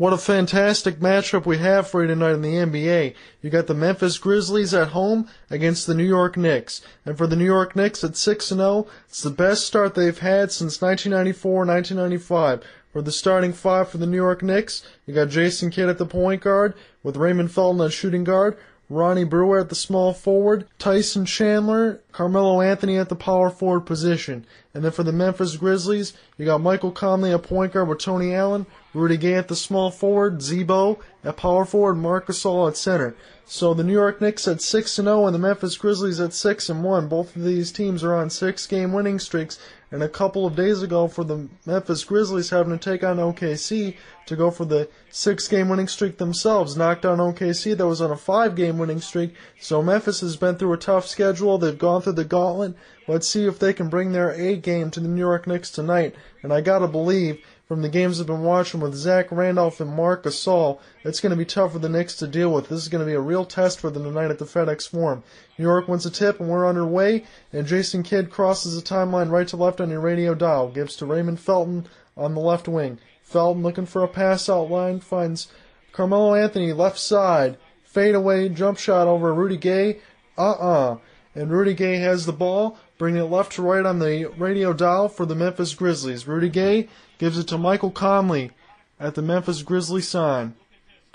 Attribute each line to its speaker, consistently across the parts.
Speaker 1: What a fantastic matchup we have for you tonight in the NBA. You got the Memphis Grizzlies at home against the New York Knicks. And for the New York Knicks at 6 and 0, it's the best start they've had since 1994-1995. For the starting five for the New York Knicks, you got Jason Kidd at the point guard with Raymond Felton at shooting guard, Ronnie Brewer at the small forward, Tyson Chandler, Carmelo Anthony at the power forward position. And then for the Memphis Grizzlies, you got Michael Conley at point guard with Tony Allen, Rudy Gay at the small forward, Z-Bo at power forward, Marcus Gasol at center. So the New York Knicks at 6 and 0 and the Memphis Grizzlies at 6 and 1. Both of these teams are on 6 game winning streaks and a couple of days ago for the Memphis Grizzlies having to take on OKC to go for the 6 game winning streak themselves. Knocked down OKC that was on a 5 game winning streak. So Memphis has been through a tough schedule. They've gone through the gauntlet. Let's see if they can bring their A game to the New York Knicks tonight. And I gotta believe from the games I've been watching with Zach Randolph and Marc Gasol, it's going to be tough for the Knicks to deal with. This is going to be a real test for them tonight at the FedEx Forum. New York wins a tip, and we're underway. And Jason Kidd crosses the timeline right to left on your radio dial. Gives to Raymond Felton on the left wing. Felton looking for a pass out line finds Carmelo Anthony left side. Fade away, jump shot over Rudy Gay. Uh-uh. And Rudy Gay has the ball, bringing it left to right on the radio dial for the Memphis Grizzlies. Rudy Gay gives it to Michael Conley at the Memphis Grizzly sign.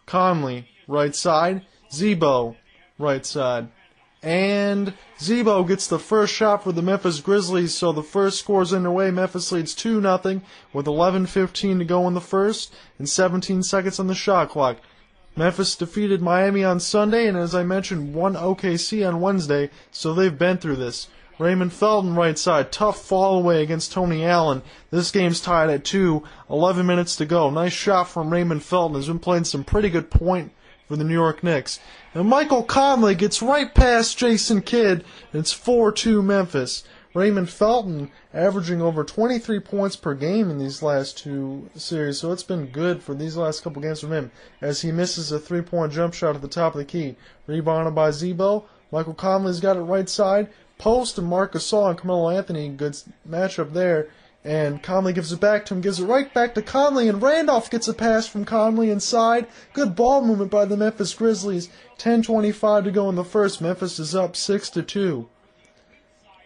Speaker 1: Conley, right side. Z-Bo, right side. And Z-Bo gets the first shot for the Memphis Grizzlies, so the first score's underway. Memphis leads 2 0 with 11.15 to go in the first and 17 seconds on the shot clock. Memphis defeated Miami on Sunday, and as I mentioned, won OKC on Wednesday, so they've been through this. Raymond Felton right side. Tough fall away against Tony Allen. This game's tied at 2. 11 minutes to go. Nice shot from Raymond Felton. Has been playing some pretty good point for the New York Knicks. And Michael Conley gets right past Jason Kidd. It's 4-2 Memphis. Raymond Felton averaging over 23 points per game in these last two series, so it's been good for these last couple games from him as he misses a three-point jump shot at the top of the key. Rebounded by Z-Bo. Michael Conley's got it right side. Post and Marcus Gasol and Carmelo Anthony, good matchup there. And Conley gives it back to him, gives it right back to Conley, and Randolph gets a pass from Conley inside. Good ball movement by the Memphis Grizzlies. 10:25 to go in the first. Memphis is up six to two.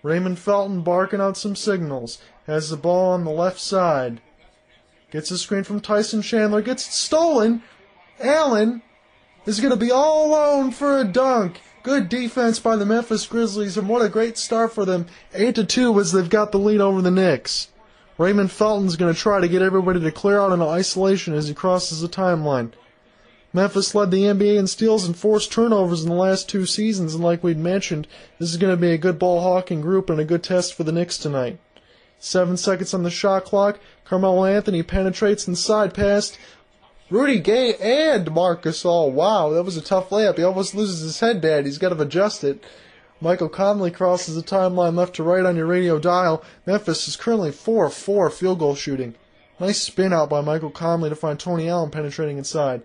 Speaker 1: Raymond Felton barking out some signals. Has the ball on the left side. Gets a screen from Tyson Chandler. Gets it stolen. Allen is going to be all alone for a dunk. Good defense by the Memphis Grizzlies, and what a great start for them. 8 to 2 as they've got the lead over the Knicks. Raymond Felton's going to try to get everybody to clear out in isolation as he crosses the timeline. Memphis led the NBA in steals and forced turnovers in the last two seasons, and like we'd mentioned, this is going to be a good ball hawking group and a good test for the Knicks tonight. Seven seconds on the shot clock. Carmelo Anthony penetrates inside past Rudy Gay and Marc Gasol. Wow, that was a tough layup. He almost loses his head, Dad. He's got to adjust it. Michael Conley crosses the timeline left to right on your radio dial. Memphis is currently 4 4 field goal shooting. Nice spin out by Michael Conley to find Tony Allen penetrating inside.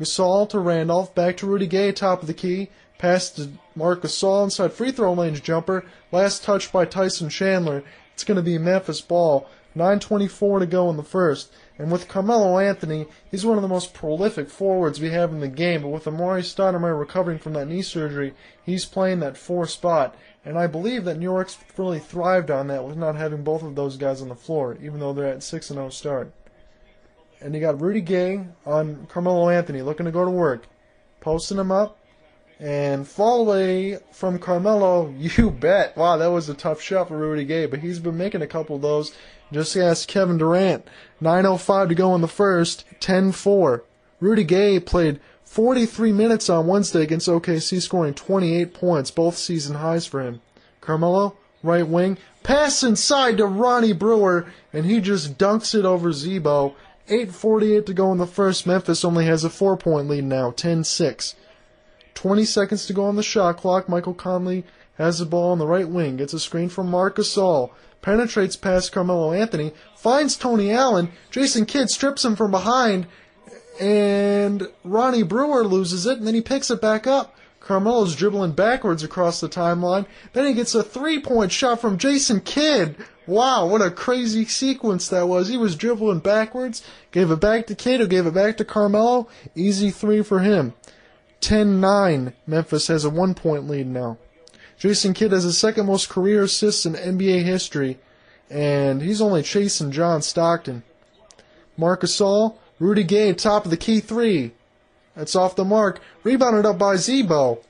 Speaker 1: Gasol to Randolph, back to Rudy Gay, top of the key. Pass to Marc Gasol inside free throw range jumper. Last touch by Tyson Chandler. It's going to be Memphis ball. 9.24 to go in the first. And with Carmelo Anthony, he's one of the most prolific forwards we have in the game. But with Amar'e Stoudemire recovering from that knee surgery, he's playing that four spot. And I believe that New York's really thrived on that with not having both of those guys on the floor, even though they're at 6 and 0 start. And you got Rudy Gay on Carmelo Anthony looking to go to work, posting him up. And away from Carmelo, you bet. Wow, that was a tough shot for Rudy Gay, but he's been making a couple of those. Just ask Kevin Durant. 9.05 to go in the first, 10 4. Rudy Gay played 43 minutes on Wednesday against OKC, scoring 28 points, both season highs for him. Carmelo, right wing, pass inside to Ronnie Brewer, and he just dunks it over Z-Bo. 8.48 to go in the first. Memphis only has a four point lead now, 10 6. 20 seconds to go on the shot clock. Michael Conley has the ball on the right wing, gets a screen from Marc Gasol penetrates past Carmelo Anthony, finds Tony Allen. Jason Kidd strips him from behind, and Ronnie Brewer loses it, and then he picks it back up. Carmelo's dribbling backwards across the timeline. Then he gets a three point shot from Jason Kidd. Wow, what a crazy sequence that was. He was dribbling backwards, gave it back to Kidd, gave it back to Carmelo. Easy three for him. 10 9. Memphis has a one point lead now. Jason Kidd has the second most career assists in NBA history, and he's only chasing John Stockton. Marc Gasol, Rudy Gay, top of the key three. That's off the mark. Rebounded up by Z-Bo.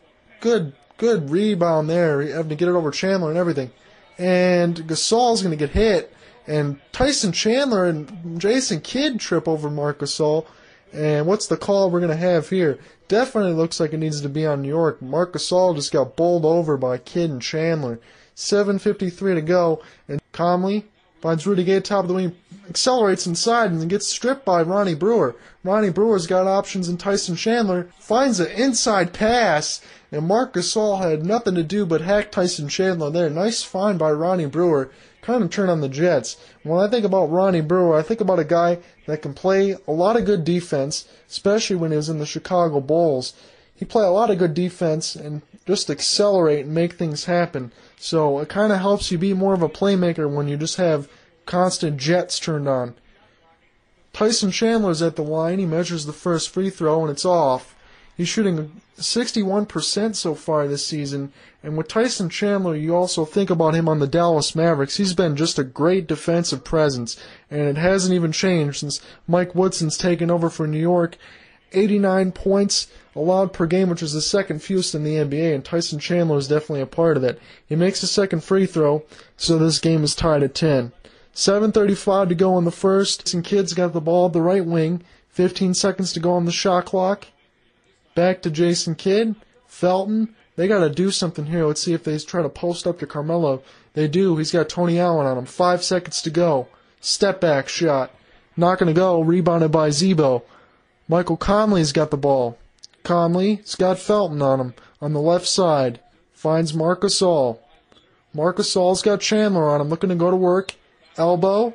Speaker 1: Good, good rebound there. Having to get it over Chandler and everything. And Gasol's going to get hit. And Tyson Chandler and Jason Kidd trip over Marc Gasol. And what's the call we're going to have here? Definitely looks like it needs to be on New York. Marc Gasol just got bowled over by Kidd and Chandler. 7.53 to go. And Conley finds Rudy Gay top of the wing, accelerates inside, and then gets stripped by Ronnie Brewer. Ronnie Brewer's got options, and Tyson Chandler finds an inside pass, and Marc Gasol had nothing to do but hack Tyson Chandler there. Nice find by Ronnie Brewer. Kind of turn on the Jets. When I think about Ronnie Brewer, I think about a guy that can play a lot of good defense, especially when he was in the Chicago Bulls. He played a lot of good defense and just accelerate and make things happen. So it kind of helps you be more of a playmaker when you just have constant jets turned on. Tyson Chandler's at the line. He measures the first free throw and it's off. He's shooting 61% so far this season. And with Tyson Chandler, you also think about him on the Dallas Mavericks. He's been just a great defensive presence, and it hasn't even changed since Mike Woodson's taken over for New York. 89 points allowed per game, which is the second fewest in the NBA, and Tyson Chandler is definitely a part of that. He makes a second free throw, so this game is tied at 10. 7.35 to go in the first. Some kids got the ball at the right wing. 15 seconds to go on the shot clock. Back to Jason Kidd. Felton. They got to do something here. Let's see if they try to post up to Carmelo. They do. He's got Tony Allen on him. Five seconds to go. Step back shot. Not going to go. Rebounded by Z-Bo. Michael Conley's got the ball. Conley's got Felton on him on the left side. Finds Marc Gasol. Marc Gasol's got Chandler on him, looking to go to work. Elbow.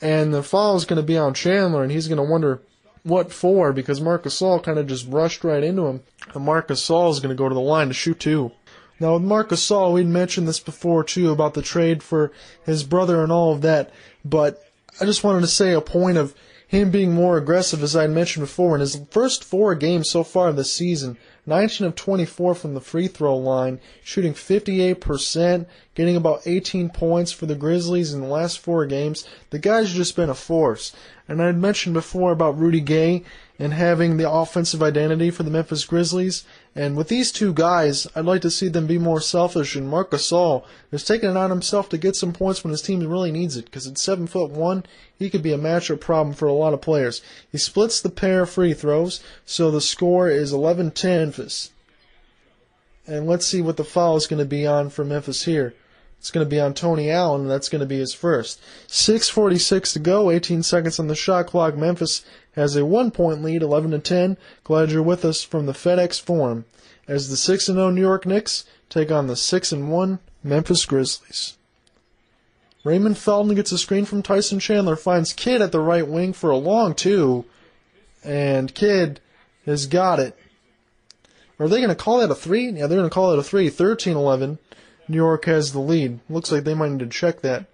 Speaker 1: And the foul is going to be on Chandler, and he's going to wonder what for because Marc Gasol kind of just rushed right into him. And Marc Gasol is going to go to the line to shoot two. Now with Marc Gasol, we'd mentioned this before too about the trade for his brother and all of that, but I just wanted to say a point of him being more aggressive, as I mentioned before, in his first four games so far this season, 19 of 24 from the free throw line, shooting 58%, getting about 18 points for the Grizzlies in the last four games. The guy's just been a force. And I had mentioned before about Rudy Gay and having the offensive identity for the Memphis Grizzlies. And with these two guys, I'd like to see them be more selfish. And Marc Gasol is taking it on himself to get some points when his team really needs it. Because at seven foot one, he could be a matchup problem for a lot of players. He splits the pair of free throws, so the score is 11-10 Memphis. And let's see what the foul is going to be on for Memphis here. It's going to be on Tony Allen, and that's going to be his first. 6:46 to go, 18 seconds on the shot clock. Memphis has a one-point lead, 11 to 10. Glad you're with us from the FedEx Forum as the 6 0 New York Knicks take on the 6 1 Memphis Grizzlies. Raymond Felton gets a screen from Tyson Chandler, finds Kidd at the right wing for a long two, and Kidd has got it. Are they going to call that a three? Yeah, they're going to call it a three. 13 11. New York has the lead. Looks like they might need to check that.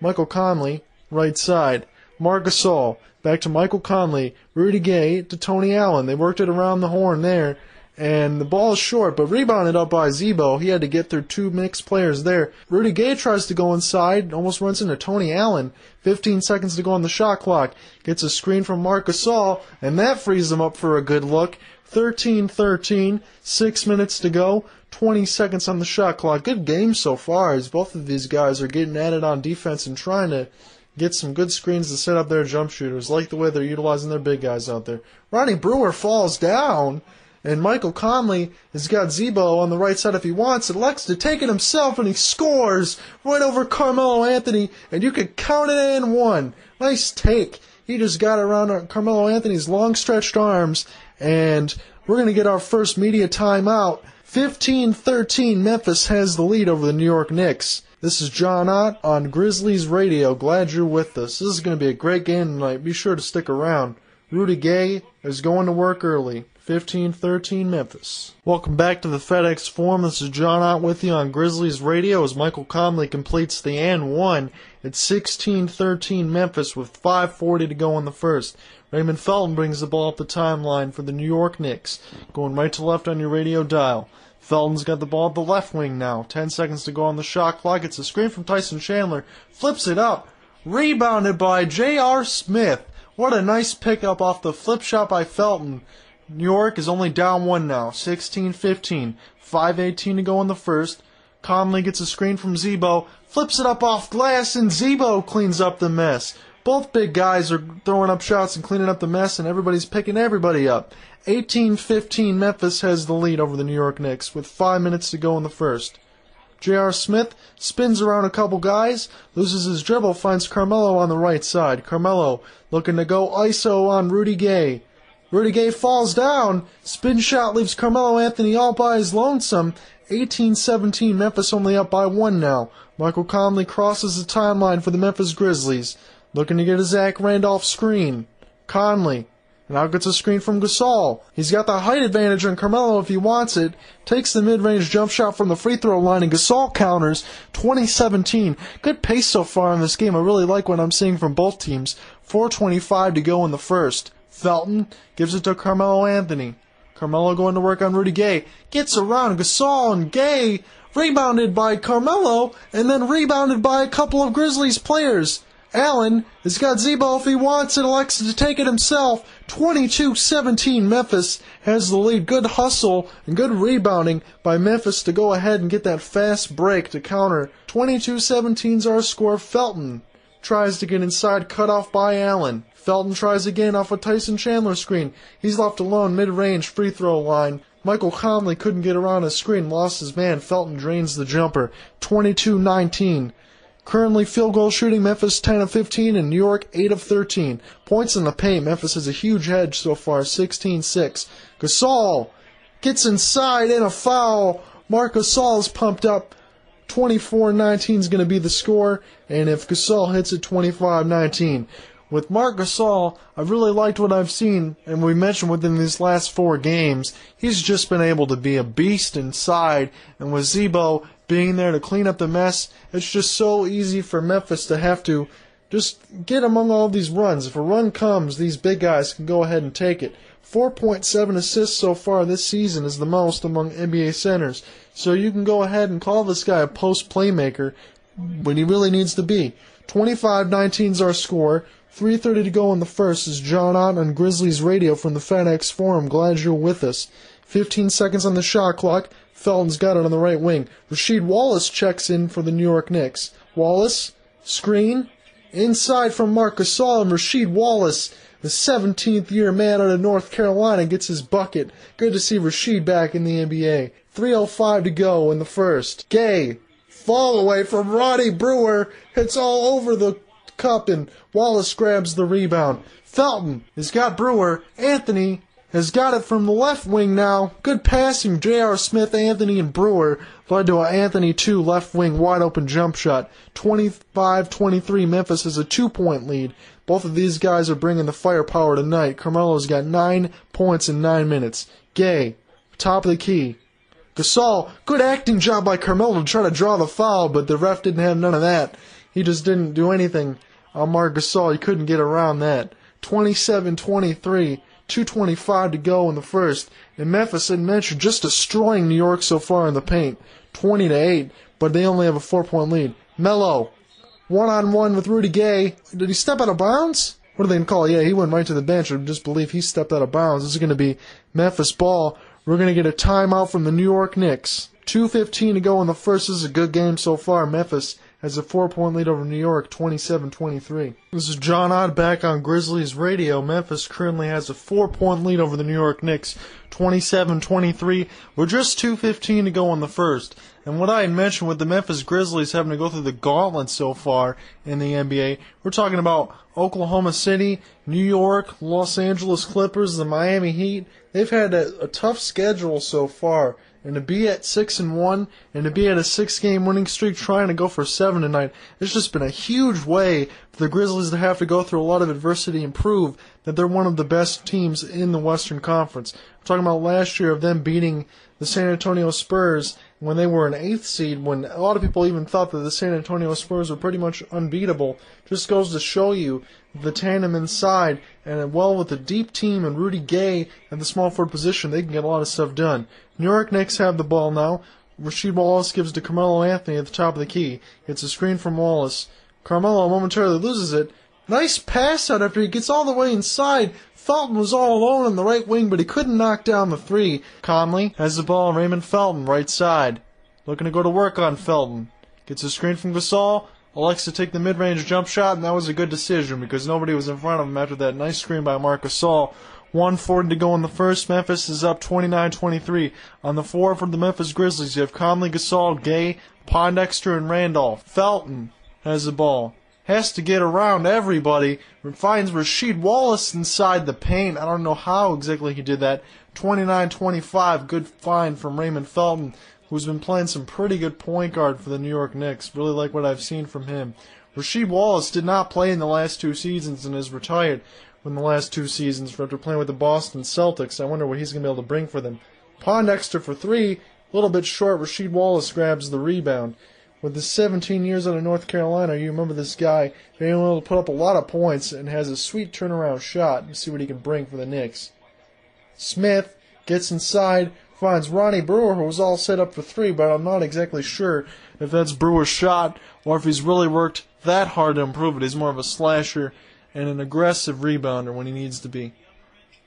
Speaker 1: Michael Conley, right side. Marc Gasol, back to Michael Conley. Rudy Gay to Tony Allen. They worked it around the horn there. And the ball is short, but rebounded up by Z-Bo. He had to get through two mixed players there. Rudy Gay tries to go inside, almost runs into Tony Allen. 15 seconds to go on the shot clock. Gets a screen from Marcus Gasol, and that frees him up for a good look. 13-13, six minutes to go. 20 seconds on the shot clock. Good game so far as both of these guys are getting at it on defense and trying to get some good screens to set up their jump shooters. Like the way they're utilizing their big guys out there. Ronnie Brewer falls down. And Michael Conley has got Z-Bo on the right side if he wants. Elects to take it himself and he scores right over Carmelo Anthony. And you could count it in one. Nice take. He just got around Carmelo Anthony's long stretched arms. And we're going to get our first media timeout. 15-13, Memphis has the lead over the New York Knicks. This is John Ott on Grizzlies Radio. Glad you're with us. This is going to be a great game tonight. Be sure to stick around. Rudy Gay is going to work early. 15-13 Memphis. Welcome back to the FedEx Forum. This is John Ott with you on Grizzlies Radio as Michael Conley completes the and one at 16-13 Memphis with 5:40 to go in the first. Raymond Felton brings the ball up the timeline for the New York Knicks, going right to left on your radio dial. Felton's got the ball at the left wing now. 10 seconds to go on the shot clock. It's a screen from Tyson Chandler. Flips it up. Rebounded by J.R. Smith. What a nice pickup off the flip shot by Felton. New York is only down one now, 16-15. 5.18 to go in the first. Conley gets a screen from Z-Bo, flips it up off glass, and Z-Bo cleans up the mess. Both big guys are throwing up shots and cleaning up the mess, and everybody's picking everybody up. 18-15, Memphis has the lead over the New York Knicks with five minutes to go in the first. J.R. Smith spins around a couple guys, loses his dribble, finds Carmelo on the right side. Carmelo looking to go ISO on Rudy Gay. Rudy Gay falls down. Spin shot leaves Carmelo Anthony all by his lonesome. 18-17, Memphis only up by one now. Michael Conley crosses the timeline for the Memphis Grizzlies. Looking to get a Zach Randolph screen. Conley now gets a screen from Gasol. He's got the height advantage on Carmelo if he wants it. Takes the mid-range jump shot from the free throw line and Gasol counters 2017. Good pace so far in this game. I really like what I'm seeing from both teams. 425 to go in the first. Felton gives it to Carmelo Anthony. Carmelo going to work on Rudy Gay. Gets around Gasol and Gay. Rebounded by Carmelo and then rebounded by a couple of Grizzlies players. Allen has got Z-Bo if he wants it, elects to take it himself. 22-17 Memphis has the lead. Good hustle and good rebounding by Memphis to go ahead and get that fast break to counter. 22-17's our score. Felton tries to get inside, cut off by Allen. Felton tries again off a Tyson Chandler screen. He's left alone mid-range free throw line. Michael Conley couldn't get around his screen, lost his man. Felton drains the jumper. 22-19. Currently field goal shooting, Memphis 10 of 15 and New York 8 of 13. Points in the paint, Memphis has a huge edge so far, 16-6. Gasol gets inside and a foul. Marc Gasol is pumped up. 24-19 is going to be the score, and if Gasol hits it 25-19, with Marc Gasol, I've really liked what I've seen, and we mentioned within these last four games, he's just been able to be a beast inside, and with Z-Bo being there to clean up the mess, it's just so easy for Memphis to have to just get among all these runs. If a run comes, these big guys can go ahead and take it. 4.7 assists so far this season is the most among NBA centers. So you can go ahead and call this guy a post playmaker when he really needs to be. 25-19 is our score. 3.30 to go in the first is John Ott on Grizzlies Radio from the FedEx Forum. Glad you're with us. 15 seconds on the shot clock. Felton's got it on the right wing. Rasheed Wallace checks in for the New York Knicks. Wallace, screen, inside from Marc Gasol, and Rasheed Wallace, the 17th year man out of North Carolina, gets his bucket. Good to see Rasheed back in the NBA. 3.05 to go in the first. Gay, fall away from Ronnie Brewer. It's all over the cup, and Wallace grabs the rebound. Felton has got Brewer. Anthony has got it from the left wing now. Good passing. J.R. Smith, Anthony, and Brewer led to an Anthony 2 left wing wide open jump shot. 25 23. Memphis has a two point lead. Both of these guys are bringing the firepower tonight. Carmelo's got nine points in nine minutes. Gay, top of the key. Gasol, good acting job by Carmelo to try to draw the foul, but the ref didn't have none of that. He just didn't do anything on Marc Gasol. He couldn't get around that. 27-23, 225 to go in the first. And Memphis had mentioned just destroying New York so far in the paint. 20 to 8, but they only have a four point lead. Mello, one on one with Rudy Gay. Did he step out of bounds? What are they to call? Yeah, he went right to the bench. I just believe he stepped out of bounds. This is going to be Memphis ball. We're going to get a timeout from the New York Knicks. 2.15 to go in the first. This is a good game so far. Memphis has a four point lead over New York, 27 23. This is John Ott back on Grizzlies Radio. Memphis currently has a four point lead over the New York Knicks, 27 23. We're just 2.15 to go in the first. And what I had mentioned with the Memphis Grizzlies having to go through the gauntlet so far in the NBA, we're talking about Oklahoma City, New York, Los Angeles Clippers, the Miami Heat. They've had a, a tough schedule so far and to be at six and one, and to be at a six-game winning streak, trying to go for seven tonight. It's just been a huge way for the Grizzlies to have to go through a lot of adversity and prove that they're one of the best teams in the Western Conference. I'm talking about last year of them beating the San Antonio Spurs when they were an eighth seed, when a lot of people even thought that the San Antonio Spurs were pretty much unbeatable. Just goes to show you the tandem inside, and uh, well, with a deep team and Rudy Gay at the small forward position, they can get a lot of stuff done. New York Knicks have the ball now. Rasheed Wallace gives to Carmelo Anthony at the top of the key. It's a screen from Wallace. Carmelo momentarily loses it. Nice pass out after he gets all the way inside. Felton was all alone on the right wing, but he couldn't knock down the three. Conley has the ball. Raymond Felton, right side. Looking to go to work on Felton. Gets a screen from Gasol. Elects to take the mid-range jump shot, and that was a good decision because nobody was in front of him after that nice screen by Marc Gasol. 140 to go in the first. Memphis is up 29-23. On the floor for the Memphis Grizzlies, you have Conley, Gasol, Gay, Pondexter, and Randolph. Felton has the ball. Has to get around everybody. Finds Rasheed Wallace inside the paint. I don't know how exactly he did that. 29-25. Good find from Raymond Felton, who's been playing some pretty good point guard for the New York Knicks. Really like what I've seen from him. Rasheed Wallace did not play in the last two seasons and is retired in the last two seasons after playing with the Boston Celtics. I wonder what he's going to be able to bring for them. Pondexter for three, a little bit short. Rasheed Wallace grabs the rebound. With the 17 years out of North Carolina, you remember this guy being able to put up a lot of points and has a sweet turnaround shot. You see what he can bring for the Knicks. Smith gets inside, finds Ronnie Brewer, who was all set up for three, but I'm not exactly sure if that's Brewer's shot or if he's really worked that hard to improve it. He's more of a slasher and an aggressive rebounder when he needs to be.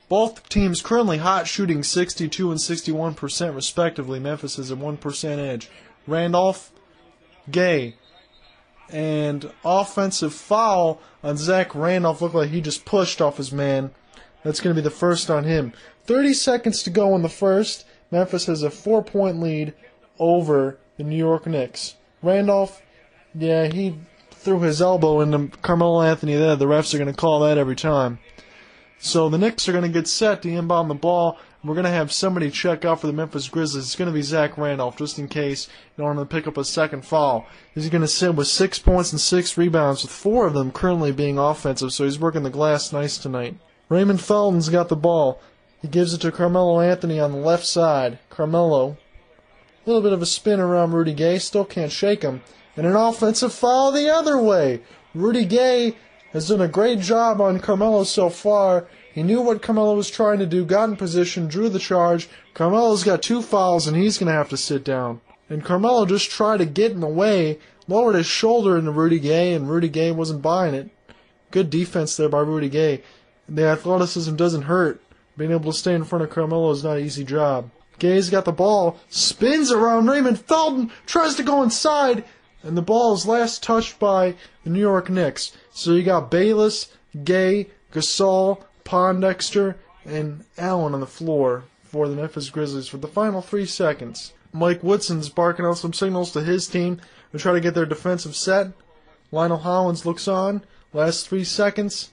Speaker 1: Both teams currently hot shooting 62 and 61% respectively. Memphis is a 1% edge. Randolph, Gay, and offensive foul on Zach Randolph looked like he just pushed off his man. That's going to be the first on him. 30 seconds to go in the first. Memphis has a four point lead over the New York Knicks. Randolph, yeah, he threw his elbow into Carmelo Anthony there. The refs are going to call that every time. So the Knicks are going to get set to inbound the ball. We're going to have somebody check out for the Memphis Grizzlies. It's going to be Zach Randolph, just in case you want him to pick up a second foul. He's going to sit with six points and six rebounds, with four of them currently being offensive, so he's working the glass nice tonight. Raymond Felton's got the ball. He gives it to Carmelo Anthony on the left side. Carmelo. A little bit of a spin around Rudy Gay. Still can't shake him and an offensive foul the other way. Rudy Gay has done a great job on Carmelo so far. He knew what Carmelo was trying to do, got in position, drew the charge. Carmelo's got two fouls, and he's going to have to sit down. And Carmelo just tried to get in the way, lowered his shoulder into Rudy Gay, and Rudy Gay wasn't buying it. Good defense there by Rudy Gay. The athleticism doesn't hurt. Being able to stay in front of Carmelo is not an easy job. Gay's got the ball, spins around Raymond Felton, tries to go inside, and the ball is last touched by the New York Knicks. So you got Bayless, Gay, Gasol, Pondexter, and Allen on the floor for the Memphis Grizzlies for the final three seconds. Mike Woodson's barking out some signals to his team to try to get their defensive set. Lionel Hollins looks on. Last three seconds.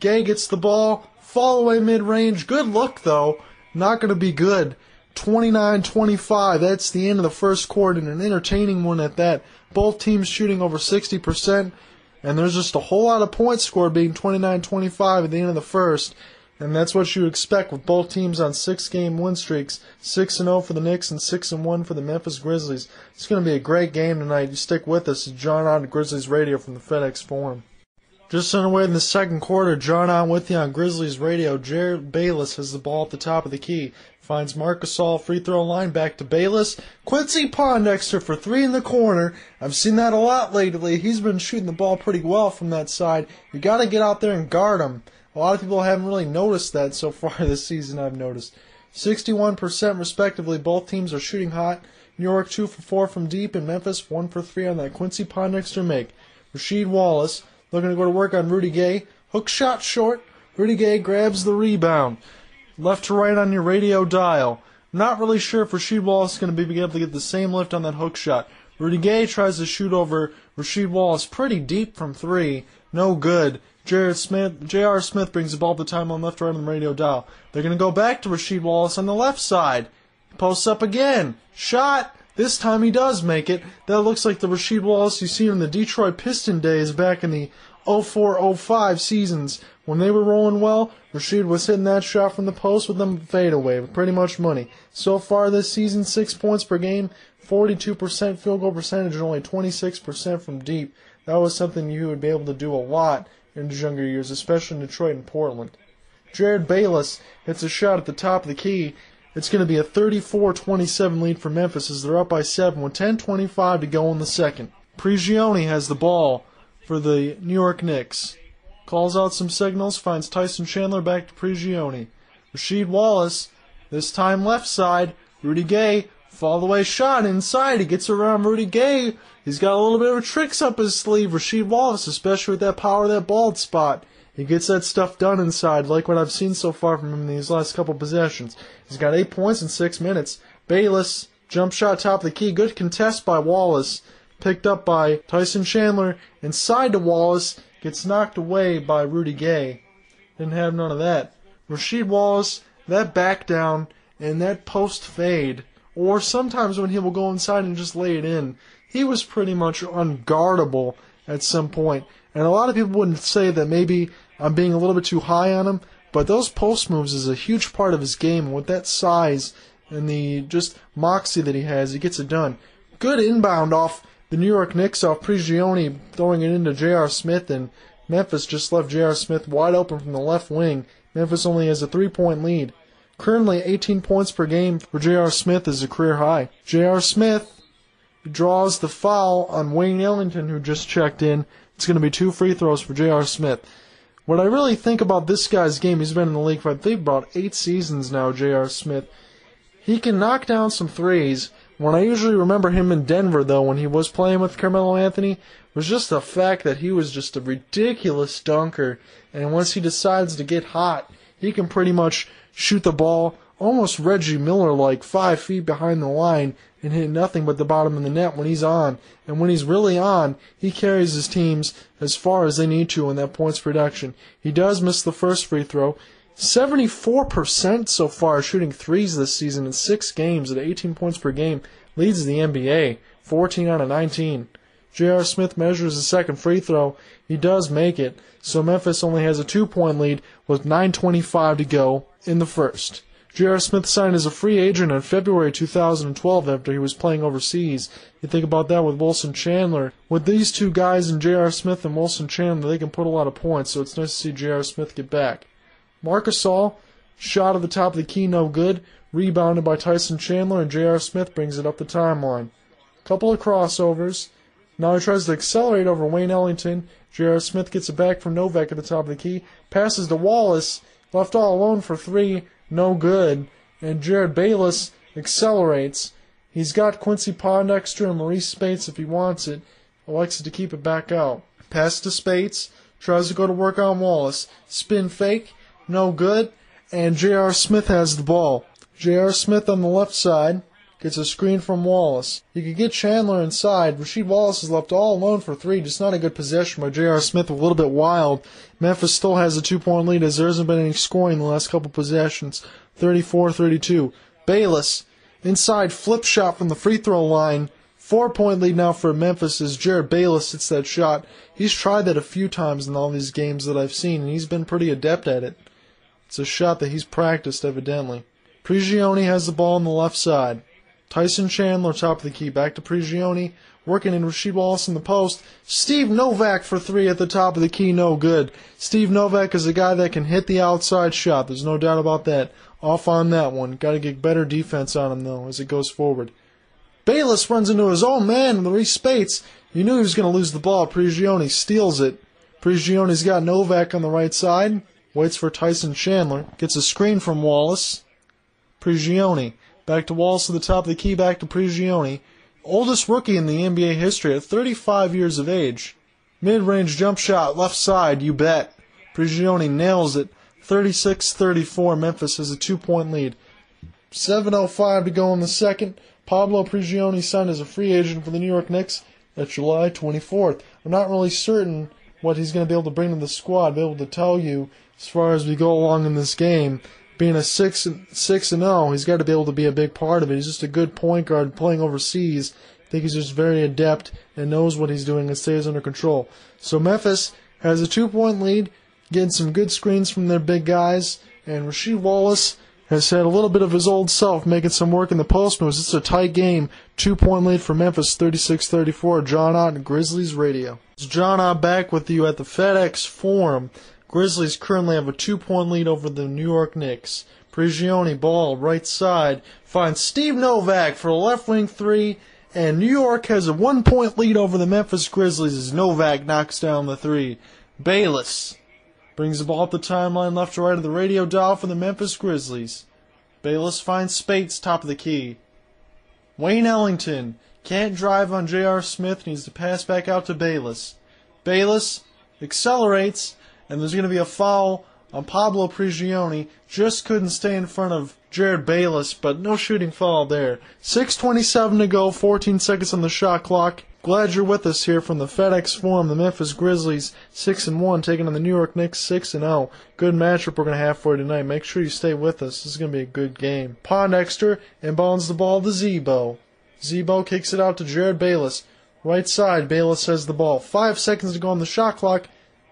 Speaker 1: Gay gets the ball. Fall away mid range. Good look, though. Not going to be good. 29 25. That's the end of the first quarter, and an entertaining one at that. Both teams shooting over 60%, and there's just a whole lot of points scored being 29 25 at the end of the first. And that's what you expect with both teams on six game win streaks 6 0 for the Knicks and 6 1 for the Memphis Grizzlies. It's going to be a great game tonight. You stick with us. John on Grizzlies Radio from the FedEx Forum. Just underway in the second quarter, John on with you on Grizzlies Radio. Jerryd Bayless has the ball at the top of the key. Finds Marc Gasol free throw line back to Bayless. Quincy Pondexter for three in the corner. I've seen that a lot lately. He's been shooting the ball pretty well from that side. You got to get out there and guard him. A lot of people haven't really noticed that so far this season. I've noticed. 61% respectively. Both teams are shooting hot. New York two for four from deep, and Memphis one for three on that Quincy Pondexter make. Rasheed Wallace looking to go to work on Rudy Gay. Hook shot short. Rudy Gay grabs the rebound left to right on your radio dial. Not really sure if Rasheed Wallace is going to be able to get the same lift on that hook shot. Rudy Gay tries to shoot over Rasheed Wallace pretty deep from three. No good. J.R. Smith, J.R. Smith brings the ball to the time on left right on the radio dial. They're going to go back to Rasheed Wallace on the left side. Posts up again. Shot. This time he does make it. That looks like the Rasheed Wallace you see in the Detroit Piston days back in the 04-05 seasons. When they were rolling well, Rasheed was hitting that shot from the post with them fadeaway, with pretty much money. So far this season, 6 points per game, 42% field goal percentage, and only 26% from deep. That was something you would be able to do a lot in his younger years, especially in Detroit and Portland. Jerryd Bayless hits a shot at the top of the key it's going to be a 34-27 lead for Memphis as they're up by 7 with 10:25 to go in the second. Prigioni has the ball for the New York Knicks. Calls out some signals, finds Tyson Chandler back to Prigioni. Rasheed Wallace, this time left side. Rudy Gay, fall away shot inside. He gets around Rudy Gay. He's got a little bit of tricks up his sleeve. Rasheed Wallace, especially with that power, that bald spot. He gets that stuff done inside, like what I've seen so far from him in these last couple possessions. He's got eight points in six minutes. Bayless, jump shot top of the key, good contest by Wallace, picked up by Tyson Chandler, inside to Wallace, gets knocked away by Rudy Gay. Didn't have none of that. Rasheed Wallace, that back down and that post fade, or sometimes when he will go inside and just lay it in, he was pretty much unguardable at some point. And a lot of people wouldn't say that maybe I'm being a little bit too high on him, but those post moves is a huge part of his game. And with that size and the just moxie that he has, he gets it done. Good inbound off the New York Knicks off Prigioni throwing it into J.R. Smith, and Memphis just left J.R. Smith wide open from the left wing. Memphis only has a three point lead. Currently, 18 points per game for J.R. Smith is a career high. J.R. Smith draws the foul on Wayne Ellington, who just checked in. It's going to be two free throws for J.R. Smith. What I really think about this guy's game, he's been in the league for I think about eight seasons now, J.R. Smith. He can knock down some threes. When I usually remember him in Denver, though, when he was playing with Carmelo Anthony, was just the fact that he was just a ridiculous dunker. And once he decides to get hot, he can pretty much shoot the ball almost Reggie Miller like five feet behind the line and hit nothing but the bottom of the net when he's on. And when he's really on, he carries his teams as far as they need to in that points production. He does miss the first free throw. 74% so far shooting threes this season in six games at 18 points per game. Leads the NBA, 14 out of 19. J.R. Smith measures the second free throw. He does make it, so Memphis only has a two point lead with 9.25 to go in the first. J.R. Smith signed as a free agent in February 2012 after he was playing overseas. You think about that with Wilson Chandler. With these two guys and J.R. Smith and Wilson Chandler, they can put a lot of points, so it's nice to see J.R. Smith get back. Marcus Gasol, shot at the top of the key, no good. Rebounded by Tyson Chandler, and J.R. Smith brings it up the timeline. Couple of crossovers. Now he tries to accelerate over Wayne Ellington. J.R. Smith gets it back from Novak at the top of the key. Passes to Wallace, left all alone for three no good, and Jerryd Bayless accelerates. He's got Quincy Pondexter and Marreese Speights if he wants it. Elects to keep it back out. Pass to Speights. Tries to go to work on Wallace. Spin fake. No good. And J.R. Smith has the ball. J.R. Smith on the left side gets a screen from Wallace. He could get Chandler inside. Rasheed Wallace is left all alone for three. Just not a good possession by J.R. Smith, a little bit wild. Memphis still has a two point lead as there hasn't been any scoring in the last couple possessions. 34 32. Bayless, inside flip shot from the free throw line. Four point lead now for Memphis as Jerryd Bayless hits that shot. He's tried that a few times in all these games that I've seen, and he's been pretty adept at it. It's a shot that he's practiced, evidently. Prigioni has the ball on the left side. Tyson Chandler, top of the key, back to Prigioni, working in Rasheed Wallace in the post. Steve Novak for three at the top of the key, no good. Steve Novak is a guy that can hit the outside shot. There's no doubt about that. Off on that one. Got to get better defense on him though as it goes forward. Bayless runs into his own man, Marreese Speights. You knew he was going to lose the ball. Prigioni steals it. Prigioni's got Novak on the right side. Waits for Tyson Chandler. Gets a screen from Wallace. Prigioni Back to Wallace to the top of the key, back to Prigioni. Oldest rookie in the NBA history at 35 years of age. Mid range jump shot, left side, you bet. Prigioni nails it. 36 34. Memphis has a two point lead. 7.05 to go in the second. Pablo Prigioni signed as a free agent for the New York Knicks at July 24th. I'm not really certain what he's going to be able to bring to the squad, be able to tell you as far as we go along in this game. Being a six six and zero, he's got to be able to be a big part of it. He's just a good point guard playing overseas. I think he's just very adept and knows what he's doing and stays under control. So Memphis has a two point lead, getting some good screens from their big guys, and Rasheed Wallace has had a little bit of his old self making some work in the post moves. It's a tight game. Two point lead for Memphis, 36 34. John Ott, Grizzlies Radio. It's John Ott back with you at the FedEx Forum. Grizzlies currently have a two point lead over the New York Knicks. Prigioni ball right side finds Steve Novak for a left wing three, and New York has a one point lead over the Memphis Grizzlies as Novak knocks down the three. Bayless Brings the ball up the timeline left to right of the radio dial for the Memphis Grizzlies. Bayless finds Speights top of the key. Wayne Ellington can't drive on J.R. Smith, needs to pass back out to Bayless. Bayless accelerates, and there's going to be a foul on Pablo Prigioni. Just couldn't stay in front of Jerryd Bayless, but no shooting foul there. 6.27 to go, 14 seconds on the shot clock. Glad you're with us here from the FedEx Forum. The Memphis Grizzlies six and one, taking on the New York Knicks six and zero. Good matchup we're gonna have for you tonight. Make sure you stay with us. This is gonna be a good game. Pondexter inbounds the ball to Z-Bo. Z-Bo kicks it out to Jerryd Bayless. Right side, Bayless has the ball. Five seconds to go on the shot clock.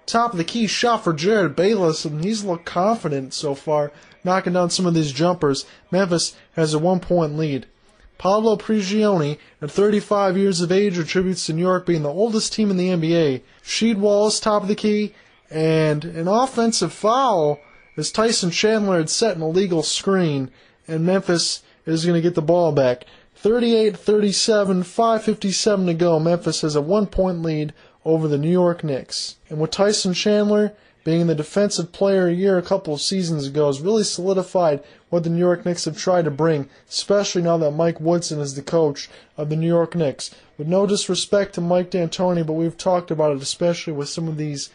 Speaker 1: Top of the key shot for Jerryd Bayless, and he's looked confident so far, knocking down some of these jumpers. Memphis has a one point lead. Pablo Prigioni, at 35 years of age, attributes to New York being the oldest team in the NBA. Sheed Wallace, top of the key, and an offensive foul as Tyson Chandler had set an illegal screen, and Memphis is going to get the ball back. 38 37, 5.57 to go. Memphis has a one point lead over the New York Knicks. And with Tyson Chandler, being the defensive player a year a couple of seasons ago has really solidified what the New York Knicks have tried to bring, especially now that Mike Woodson is the coach of the New York Knicks. With no disrespect to Mike D'Antoni, but we've talked about it, especially with some of these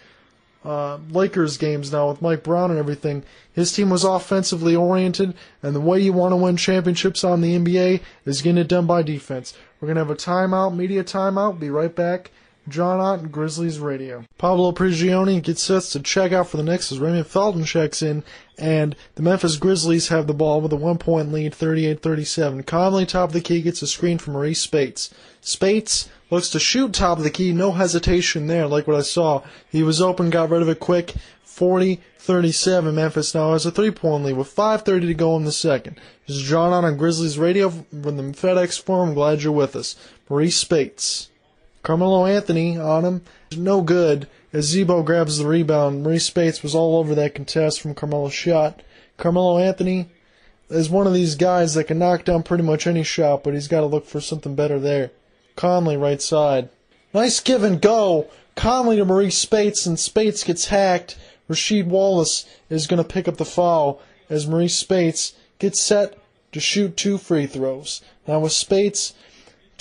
Speaker 1: uh, Lakers games now with Mike Brown and everything. His team was offensively oriented, and the way you want to win championships on the NBA is getting it done by defense. We're going to have a timeout, media timeout. Be right back. John Ott, Grizzlies Radio. Pablo Prigioni gets set to check out for the Knicks as Raymond Felton checks in, and the Memphis Grizzlies have the ball with a one point lead, 38 37. Conley, top of the key, gets a screen from Marreese Speights. Speights looks to shoot top of the key, no hesitation there, like what I saw. He was open, got rid of it quick. 40 37. Memphis now has a three point lead with 5.30 to go in the second. This is John Ott on Grizzlies Radio from the FedEx Forum. Glad you're with us. Marreese Speights. Carmelo Anthony on him. No good as Z-Bo grabs the rebound. Marreese Speights was all over that contest from Carmelo's shot. Carmelo Anthony is one of these guys that can knock down pretty much any shot, but he's got to look for something better there. Conley, right side. Nice give and go. Conley to Marreese Speights, and Speights gets hacked. Rasheed Wallace is going to pick up the foul as Marreese Speights gets set to shoot two free throws. Now with Speights,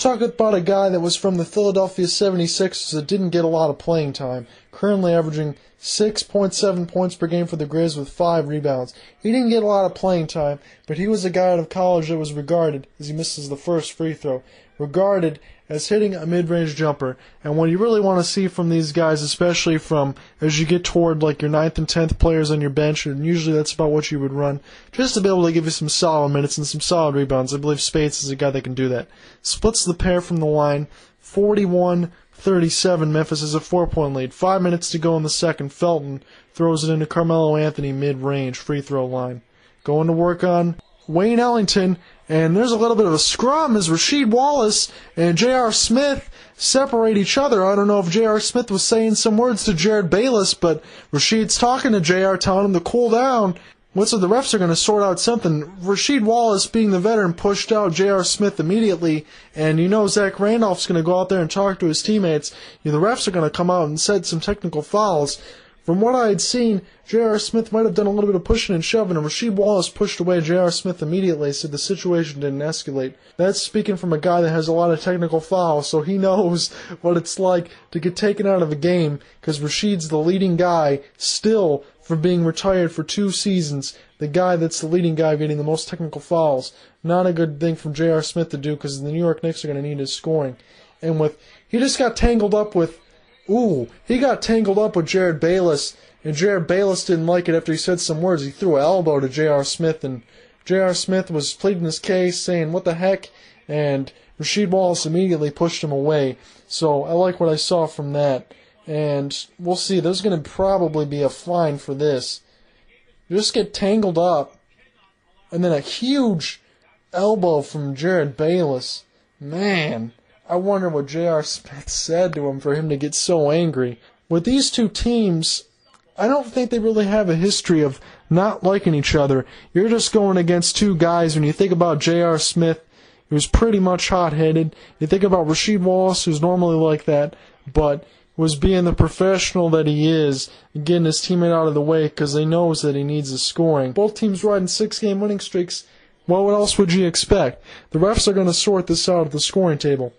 Speaker 1: Talk about a guy that was from the Philadelphia 76ers that didn't get a lot of playing time, currently averaging 6.7 points per game for the Grizz with 5 rebounds. He didn't get a lot of playing time, but he was a guy out of college that was regarded, as he misses the first free throw, regarded as hitting a mid-range jumper. And what you really want to see from these guys, especially from as you get toward like your ninth and tenth players on your bench, and usually that's about what you would run, just to be able to give you some solid minutes and some solid rebounds. I believe Speights is a guy that can do that. Splits the pair from the line, 41 37. Memphis is a four point lead. Five minutes to go in the second. Felton throws it into Carmelo Anthony mid range free throw line. Going to work on Wayne Ellington, and there's a little bit of a scrum as Rasheed Wallace and J.R. Smith separate each other. I don't know if J.R. Smith was saying some words to Jerryd Bayless, but Rasheed's talking to J.R. telling him to cool down. What's the refs are going to sort out something. Rasheed Wallace, being the veteran, pushed out J.R. Smith immediately, and you know Zach Randolph's going to go out there and talk to his teammates. You know, the refs are going to come out and set some technical fouls. From what I had seen, J.R. Smith might have done a little bit of pushing and shoving, and Rasheed Wallace pushed away J.R. Smith immediately, so the situation didn't escalate. That's speaking from a guy that has a lot of technical fouls, so he knows what it's like to get taken out of a game, because Rasheed's the leading guy still for being retired for two seasons, the guy that's the leading guy getting the most technical fouls. Not a good thing from J.R. Smith to do, because the New York Knicks are going to need his scoring. And with, he just got tangled up with Ooh, he got tangled up with Jerryd Bayless and Jerryd Bayless didn't like it after he said some words. He threw an elbow to J.R. Smith, and J.R. Smith was pleading his case, saying, What the heck? And Rasheed Wallace immediately pushed him away. So I like what I saw from that. And we'll see. There's going to probably be a fine for this. You just get tangled up, and then a huge elbow from Jerryd Bayless. Man, I wonder what J.R. Smith said to him for him to get so angry. With these two teams, I don't think they really have a history of not liking each other. You're just going against two guys. When you think about J.R. Smith, he was pretty much hot headed. You think about Rasheed Wallace, who's normally like that, but was being the professional that he is, getting his teammate out of the way because they knows that he needs the scoring. Both teams riding six game winning streaks. Well, what else would you expect? The refs are going to sort this out at the scoring table.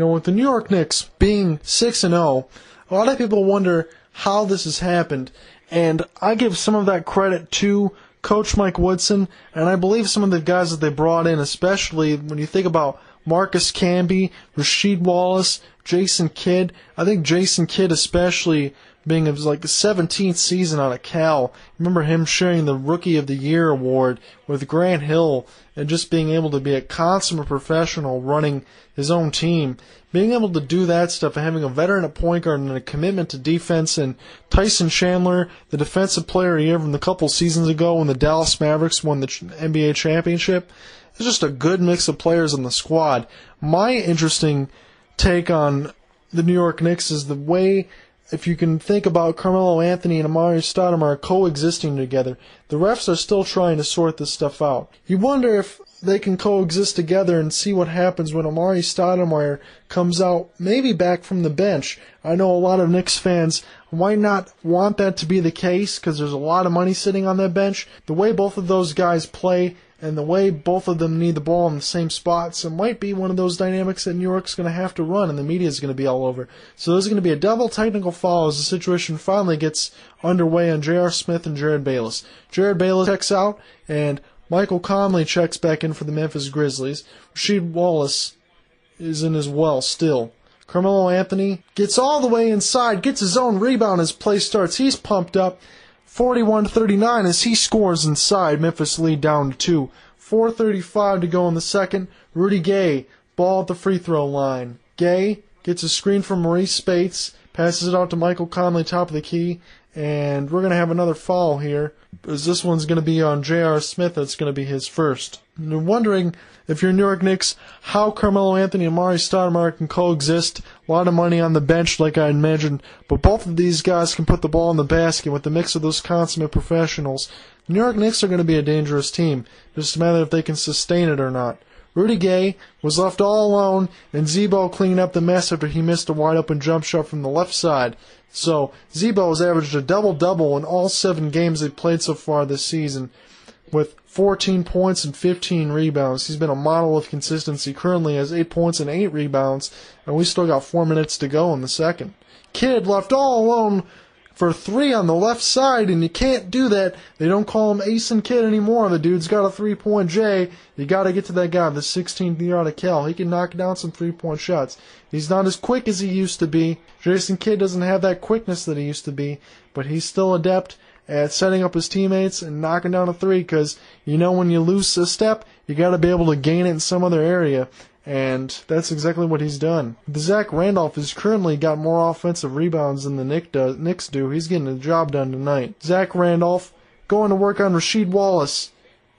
Speaker 1: You know, with the New York Knicks being 6 and 0, a lot of people wonder how this has happened. And I give some of that credit to Coach Mike Woodson, and I believe some of the guys that they brought in, especially when you think about Marcus Camby, Rasheed Wallace, Jason Kidd. I think Jason Kidd, especially being of like the 17th season on a Cal, remember him sharing the Rookie of the Year award with Grant Hill and just being able to be a consummate professional running his own team. Being able to do that stuff and having a veteran at point guard and a commitment to defense and Tyson Chandler, the defensive player of the year from the couple seasons ago when the Dallas Mavericks won the NBA championship. It's just a good mix of players in the squad. My interesting take on the New York Knicks is the way if you can think about Carmelo Anthony and Amar'e Stoudemire coexisting together, the refs are still trying to sort this stuff out. You wonder if they can coexist together and see what happens when Amar'e Stoudemire comes out, maybe back from the bench. I know a lot of Knicks fans might not want that to be the case because there's a lot of money sitting on that bench. The way both of those guys play and the way both of them need the ball in the same spots, it might be one of those dynamics that New York's going to have to run and the media is going to be all over. So there's going to be a double technical foul as the situation finally gets underway on J.R. Smith and Jerryd Bayless. Jerryd Bayless checks out and Michael Conley checks back in for the Memphis Grizzlies. Rasheed Wallace is in as well still. Carmelo Anthony gets all the way inside, gets his own rebound as play starts. He's pumped up. 41 39 as he scores inside. Memphis lead down to 2. 4.35 to go in the second. Rudy Gay, ball at the free throw line. Gay gets a screen from Marreese Speights, passes it out to Michael Conley, top of the key, and we're to have another foul here. As this one's to be on J.R. Smith, that's to be his first. You're wondering if you're New York Knicks, how Carmelo Anthony and Amar'e Stoudemire can coexist. A lot of money on the bench, like I imagined, but both of these guys can put the ball in the basket with the mix of those consummate professionals. The New York Knicks are going to be a dangerous team. Just a matter if they can sustain it or not. Rudy Gay was left all alone, and Z-Bo cleaned up the mess after he missed a wide open jump shot from the left side. So Z-Bo has averaged a double double in all seven games they've played so far this season, with 14 points and 15 rebounds. He's been a model of consistency. Currently has 8 points and 8 rebounds, and we still got 4 minutes to go in the second. Kidd left all alone for three on the left side, and you can't do that. They don't call him Ason Kidd anymore. The dude's got a three point J. You got to get to that guy, the 16th year out of Cal. He can knock down some three point shots. He's not as quick as he used to be. Jason Kidd doesn't have that quickness that he used to be, but he's still adept at setting up his teammates and knocking down a three because you know when you lose a step, you got to be able to gain it in some other area. And that's exactly what he's done. Zach Randolph has currently got more offensive rebounds than the Nick does, Knicks do. He's getting the job done tonight. Zach Randolph going to work on Rasheed Wallace.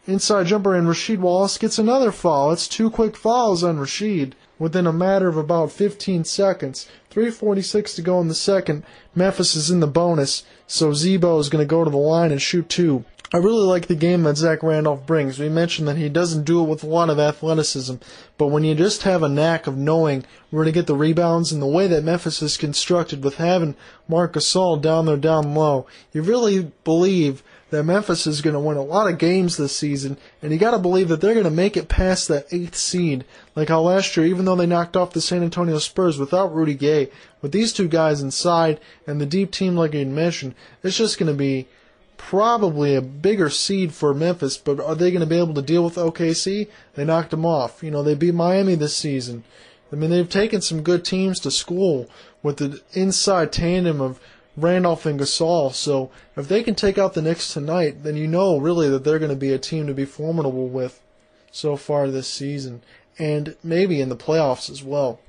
Speaker 1: Inside jumper, and Rasheed Wallace gets another foul. It's two quick fouls on Rasheed within a matter of about 15 seconds. 3.46 to go in the second. Memphis is in the bonus, so Z-Bo is going to go to the line and shoot two. I really like the game that Zach Randolph brings. We mentioned that he doesn't do it with a lot of athleticism, but when you just have a knack of knowing where to get the rebounds and the way that Memphis is constructed with having Marc Gasol down there down low, you really believe that Memphis is going to win a lot of games this season, and you got to believe that they're going to make it past that eighth seed. Like how last year, even though they knocked off the San Antonio Spurs without Rudy Gay, with these two guys inside and the deep team, like I mentioned, it's just going to be probably a bigger seed for Memphis, but are they going to be able to deal with OKC? They knocked them off. You know, they beat Miami this season. I mean, they've taken some good teams to school with the inside tandem of Randolph and Gasol. So if they can take out the Knicks tonight, then you know really that they're going to be a team to be formidable with so far this season, and maybe in the playoffs as well.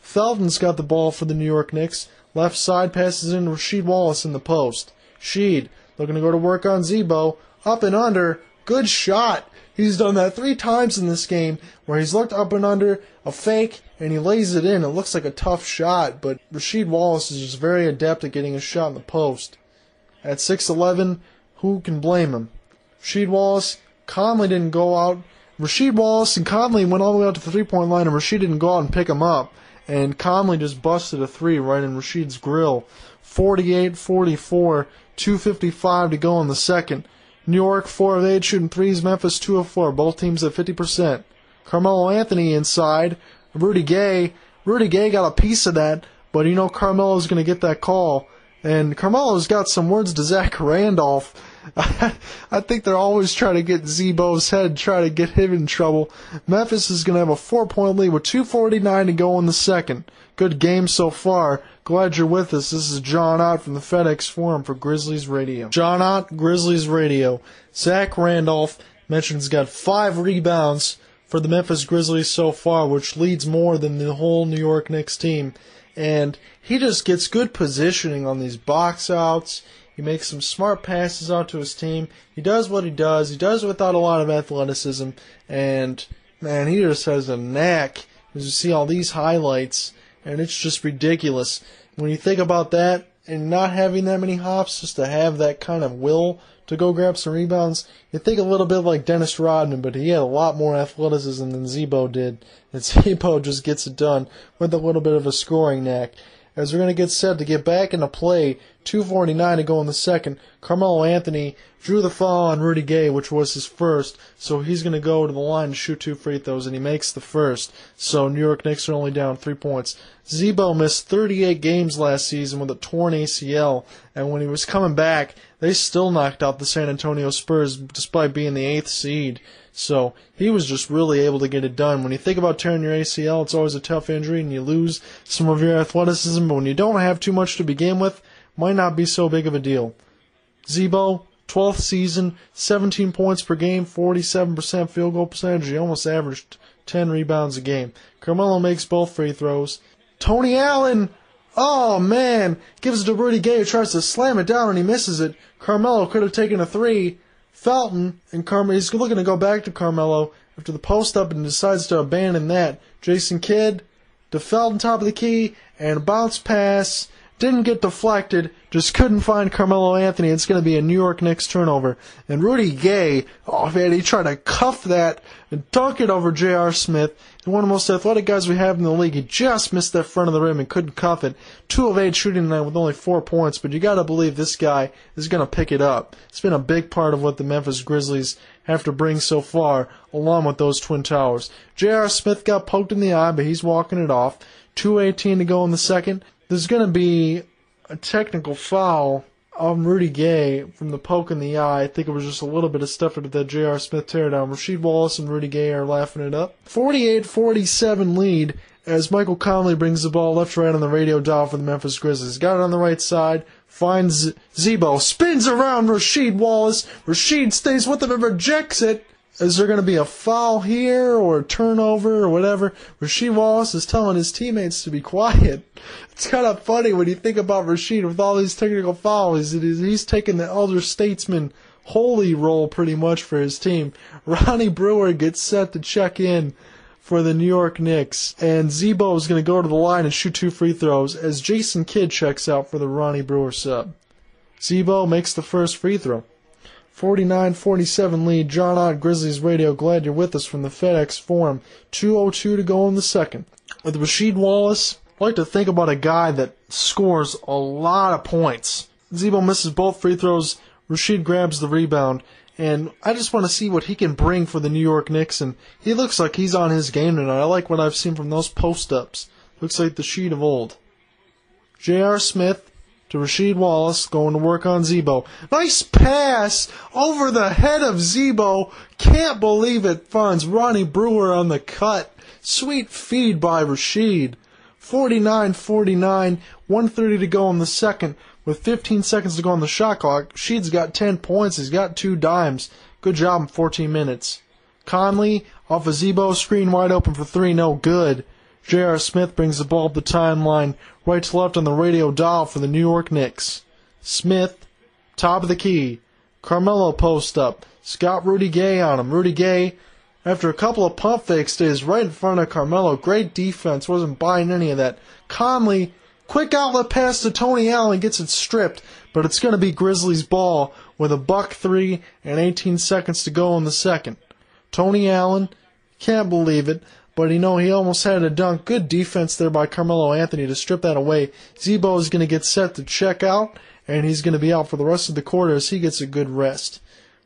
Speaker 1: Felton's got the ball for the New York Knicks. Left side passes in Rasheed Wallace in the post. Sheed looking to go to work on Z-Bo. Up and under. Good shot. He's done that three times in this game where he's looked up and under a fake and he lays it in. It looks like a tough shot, but Rasheed Wallace is just very adept at getting a shot in the post. At 6'11, who can blame him? Rasheed Wallace, Conley didn't go out. Rasheed Wallace and Conley went all the way out to the three point line and Rasheed didn't go out and pick him up. And Conley just busted a three right in Rasheed's grill. 48 44, 255 to go in the second. New York 4 of 8 shooting threes, Memphis 2 of 4, both teams at 50%. Carmelo Anthony inside, Rudy Gay. Rudy Gay got a piece of that, but you know Carmelo's going to get that call. And Carmelo's got some words to Zach Randolph. I think they're always trying to get Z-Bo's head, try to get him in trouble. Memphis is going to have a four point lead with 2.49 to go in the second. Good game so far. Glad you're with us. This is John Ott from the FedEx Forum for Grizzlies Radio. John Ott, Grizzlies Radio. Zach Randolph mentions he's got five rebounds for the Memphis Grizzlies so far, which leads more than the whole New York Knicks team. And he just gets good positioning on these box outs. He makes some smart passes out to his team. He does what he does. He does it without a lot of athleticism. And, man, he just has a knack. As you see all these highlights, and it's just ridiculous. When you think about that, and not having that many hops, just to have that kind of will to go grab some rebounds, you think a little bit like Dennis Rodman, but he had a lot more athleticism than Z-Bo did. And Z-Bo just gets it done with a little bit of a scoring knack as we're going to get set to get back into play. 249 to go in the second. Carmelo Anthony drew the foul on Rudy Gay, which was his first, so he's going to go to the line to shoot two free throws, and he makes the first. So New York Knicks are only down three points. Z-Bo missed 38 games last season with a torn ACL, and when he was coming back, they still knocked out the San Antonio Spurs despite being the eighth seed. So he was just really able to get it done. When you think about tearing your ACL, it's always a tough injury and you lose some of your athleticism, but when you don't have too much to begin with, might not be so big of a deal. Z-Bo, 12th season, 17 points per game, 47% field goal percentage. He almost averaged 10 rebounds a game. Carmelo makes both free throws. Tony Allen, oh man, gives it to Rudy Gay who tries to slam it down and he misses it. Carmelo could have taken a three. Felton and Carmelo, he's looking to go back to Carmelo after the post up and decides to abandon that. Jason Kidd to Felton, top of the key, and a bounce pass. Didn't get deflected, just couldn't find Carmelo Anthony. It's going to be a New York Knicks turnover. And Rudy Gay, oh man, he tried to cuff that and dunk it over J.R. Smith. One of the most athletic guys we have in the league. He just missed that front of the rim and couldn't cuff it. Two of eight shooting tonight with only four points, but you got to believe this guy is going to pick it up. It's been a big part of what the Memphis Grizzlies have to bring so far, along with those Twin Towers. J.R. Smith got poked in the eye, but he's walking it off. 2.18 to go in the second. There's going to be a technical foul on Rudy Gay from the poke in the eye. I think it was just a little bit of stuff into that J.R. Smith teardown. Rasheed Wallace and Rudy Gay are laughing it up. 48-47 lead as Michael Conley brings the ball left right on the radio dial for the Memphis Grizzlies. Got it on the right side, finds Z-Bo, spins around Rasheed Wallace. Rasheed stays with him and rejects it. Is there going to be a foul here or a turnover or whatever? Rasheed Wallace is telling his teammates to be quiet. It's kind of funny when you think about Rasheed with all these technical fouls. He's taking the elder statesman holy role pretty much for his team. Ronnie Brewer gets set to check in for the New York Knicks, and Z-Bo is going to go to the line and shoot two free throws as Jason Kidd checks out for the Ronnie Brewer sub. Z-Bo makes the first free throw. 49-47 lead. John Ott, Grizzlies Radio. Glad you're with us from the FedEx Forum. 2:02 to go in the second. With Rasheed Wallace, I like to think about a guy that scores a lot of points. Z-Bo misses both free throws. Rasheed grabs the rebound, and I just want to see what he can bring for the New York Knicks. And he looks like he's on his game tonight. I like what I've seen from those post ups. Looks like the Sheed of old. J.R. Smith to Rasheed Wallace, going to work on Z-Bo. Nice pass over the head of Z-Bo. Can't believe it finds Ronnie Brewer on the cut. Sweet feed by Rasheed. 49-49, 130 to go in the second. With 15 seconds to go on the shot clock, Sheed's got 10 points. He's got two dimes. Good job in 14 minutes. Conley off a Z-Bo screen wide open for three, no good. J.R. Smith brings the ball up the timeline, right to left on the radio dial for the New York Knicks. Smith, top of the key. Carmelo post up. Scott Rudy Gay on him. Rudy Gay, after a couple of pump fakes, stays right in front of Carmelo. Great defense. Wasn't buying any of that. Conley, quick outlet pass to Tony Allen, gets it stripped, but it's going to be Grizzlies' ball with a buck three and 18 seconds to go in the second. Tony Allen, can't believe it, but you know, he almost had a dunk. Good defense there by Carmelo Anthony to strip that away. Z-Bo is going to get set to check out, and he's going to be out for the rest of the quarter as he gets a good rest.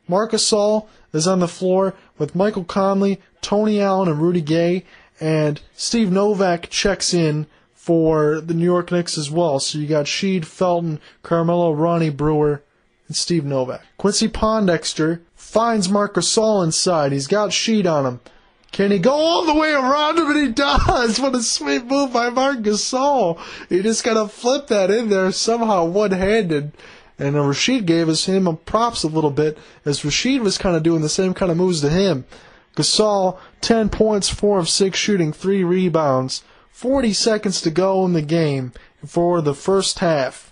Speaker 1: Marc Gasol is on the floor with Michael Conley, Tony Allen, and Rudy Gay, and Steve Novak checks in for the New York Knicks as well. So you got Sheed, Felton, Carmelo, Ronnie Brewer, and Steve Novak. Quincy Pondexter finds Marc Gasol inside. He's got Sheed on him. Can he go all the way around him? And he does. What a sweet move by Marc Gasol. He just got to flip that in there somehow one-handed. And Rasheed gave us him props a little bit as Rasheed was kind of doing the same kind of moves to him. Gasol, 10 points, 4 of 6 shooting, 3 rebounds. 40 seconds to go in the game for the first half.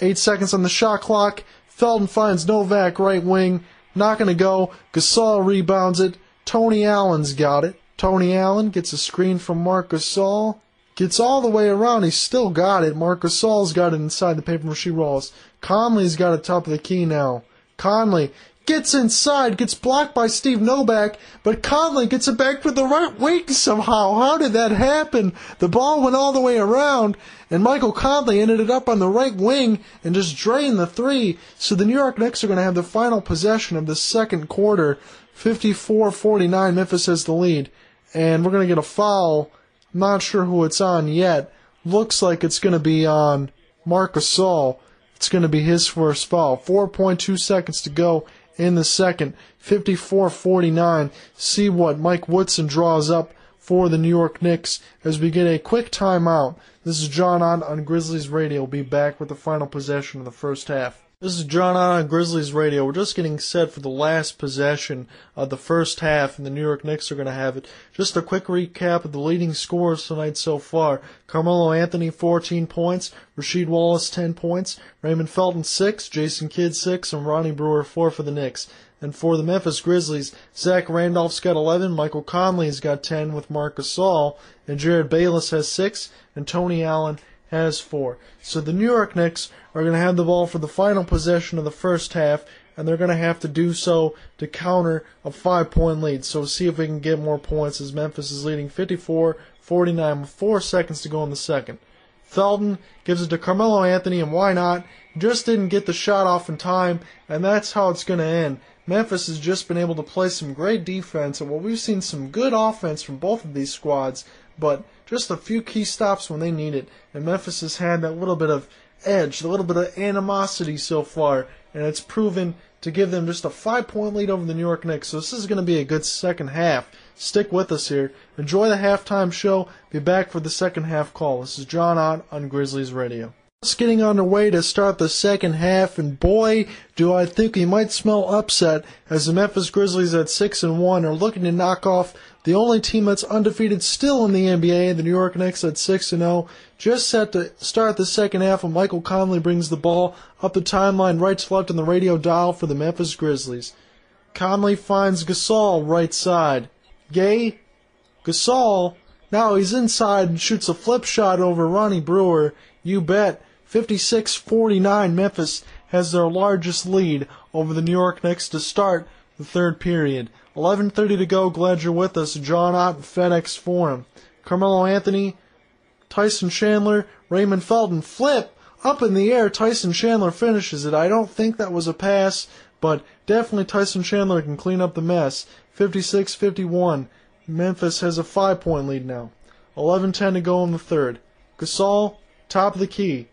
Speaker 1: 8 seconds on the shot clock. Felton finds Novak right wing. Not going to go. Gasol rebounds it. Tony Allen's got it. Tony Allen gets a screen from Marcus Gasol. Gets all the way around. He's still got it. Marcus Gasol's got it inside the paper mache rolls. Conley's got it top of the key now. Conley gets inside, gets blocked by Steve Novak, but Conley gets it back to the right wing somehow. How did that happen? The ball went all the way around, and Michael Conley ended it up on the right wing and just drained the three. So the New York Knicks are going to have the final possession of the second quarter. 54-49, Memphis has the lead. And we're going to get a foul. not sure who it's on yet. Looks like it's going to be on Marcus Gasol. It's going to be his first foul. 4.2 seconds to go in the second. 54-49. See what Mike Woodson draws up for the New York Knicks as we get a quick timeout. This is John Ott on Grizzlies Radio. We'll be back with the final possession of the first half. This is John on Grizzlies Radio. We're just getting set for the last possession of the first half, and the New York Knicks are going to have it. Just a quick recap of the leading scores tonight so far. Carmelo Anthony, 14 points. Rasheed Wallace, 10 points. Raymond Felton, 6. Jason Kidd, 6. And Ronnie Brewer, 4 for the Knicks. And for the Memphis Grizzlies, Zach Randolph's got 11, Michael Conley's got 10 with Marc Gasol, and Jerryd Bayless has 6, and Tony Allen has 4. So the New York Knicks are going to have the ball for the final possession of the first half, and they're going to have to do so to counter a five point lead. So see if we can get more points as Memphis is leading 54 49 with four seconds to go in the second. Felton gives it to Carmelo Anthony, and why not? Just didn't get the shot off in time, and that's how it's going to end. Memphis has just been able to play some great defense, and while we've seen some good offense from both of these squads, but just a few key stops when they need it. And Memphis has had that little bit of edge, a little bit of animosity so far, and it's proven to give them just a five point lead over the New York Knicks. So this is going to be a good second half. Stick with us here. Enjoy the halftime show. Be back for the second half call. This is John Ott on Grizzlies Radio. Just getting underway to start the second half, and boy, do I think we might smell upset as the Memphis Grizzlies at six and one are looking to knock off the only team that's undefeated still in the NBA, the New York Knicks at six and zero. Just set to start the second half, when Michael Conley brings the ball up the timeline, right to left on the radio dial for the Memphis Grizzlies. Conley finds Gasol right side. Gay, Gasol. Now he's inside and shoots a flip shot over Ronnie Brewer. You bet. 56-49 Memphis has their largest lead over the New York Knicks to start the third period. 11.30 to go. Glad you're with us. John Ott, FedEx Forum. Carmelo Anthony, Tyson Chandler, Raymond Felton flip up in the air. Tyson Chandler finishes it. I don't think that was a pass, but definitely Tyson Chandler can clean up the mess. 56-51. Memphis has a five point lead now. 11-10 to go in the third. Gasol, top of the key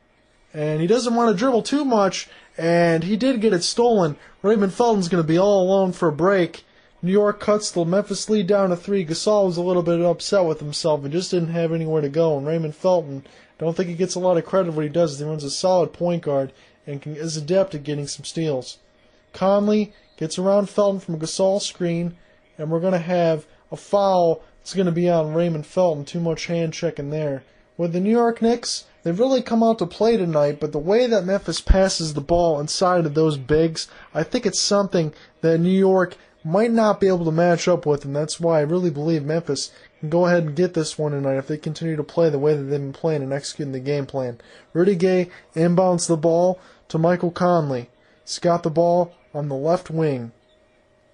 Speaker 1: and he doesn't want to dribble too much, and he did get it stolen. Raymond Felton's going to be all alone for a break. New York cuts the Memphis lead down to three. Gasol was a little bit upset with himself and just didn't have anywhere to go. And Raymond Felton, don't think he gets a lot of credit for what he does. He runs a solid point guard and can, is adept at getting some steals. Conley gets around Felton from Gasol's screen, and we're going to have a foul. It's going to be on Raymond Felton. Too much hand checking there. With the New York Knicks, they've really come out to play tonight, but the way that Memphis passes the ball inside of those bigs, I think it's something that New York might not be able to match up with, and that's why I really believe Memphis can go ahead and get this one tonight if they continue to play the way that they've been playing and executing the game plan. Rudy Gay inbounds the ball to Michael Conley. He's got the ball on the left wing.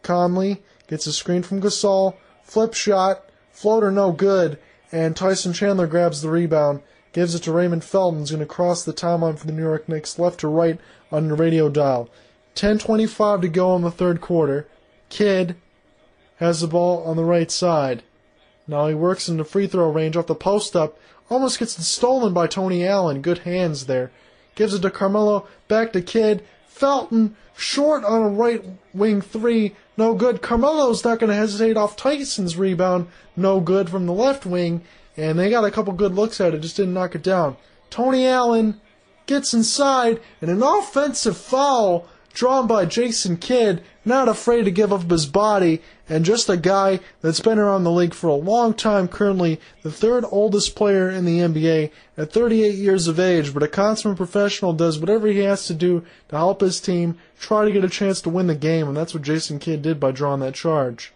Speaker 1: Conley gets a screen from Gasol, flip shot, floater no good, and Tyson Chandler grabs the rebound, gives it to Raymond Felton, who's going to cross the timeline for the New York Knicks left to right on the radio dial. 10.25 to go in the third quarter. Kidd has the ball on the right side. Now he works in the free throw range off the post up. Almost gets stolen by Tony Allen. Good hands there. Gives it to Carmelo. Back to Kidd. Felton short on a right wing three. No good. Carmelo's not going to hesitate off Tyson's rebound. No good from the left wing. And they got a couple good looks at it. Just didn't knock it down. Tony Allen gets inside and an offensive foul drawn by Jason Kidd, not afraid to give up his body, and just a guy that's been around the league for a long time, currently the third oldest player in the NBA at 38 years of age, but a consummate professional does whatever he has to do to help his team try to get a chance to win the game, and that's what Jason Kidd did by drawing that charge.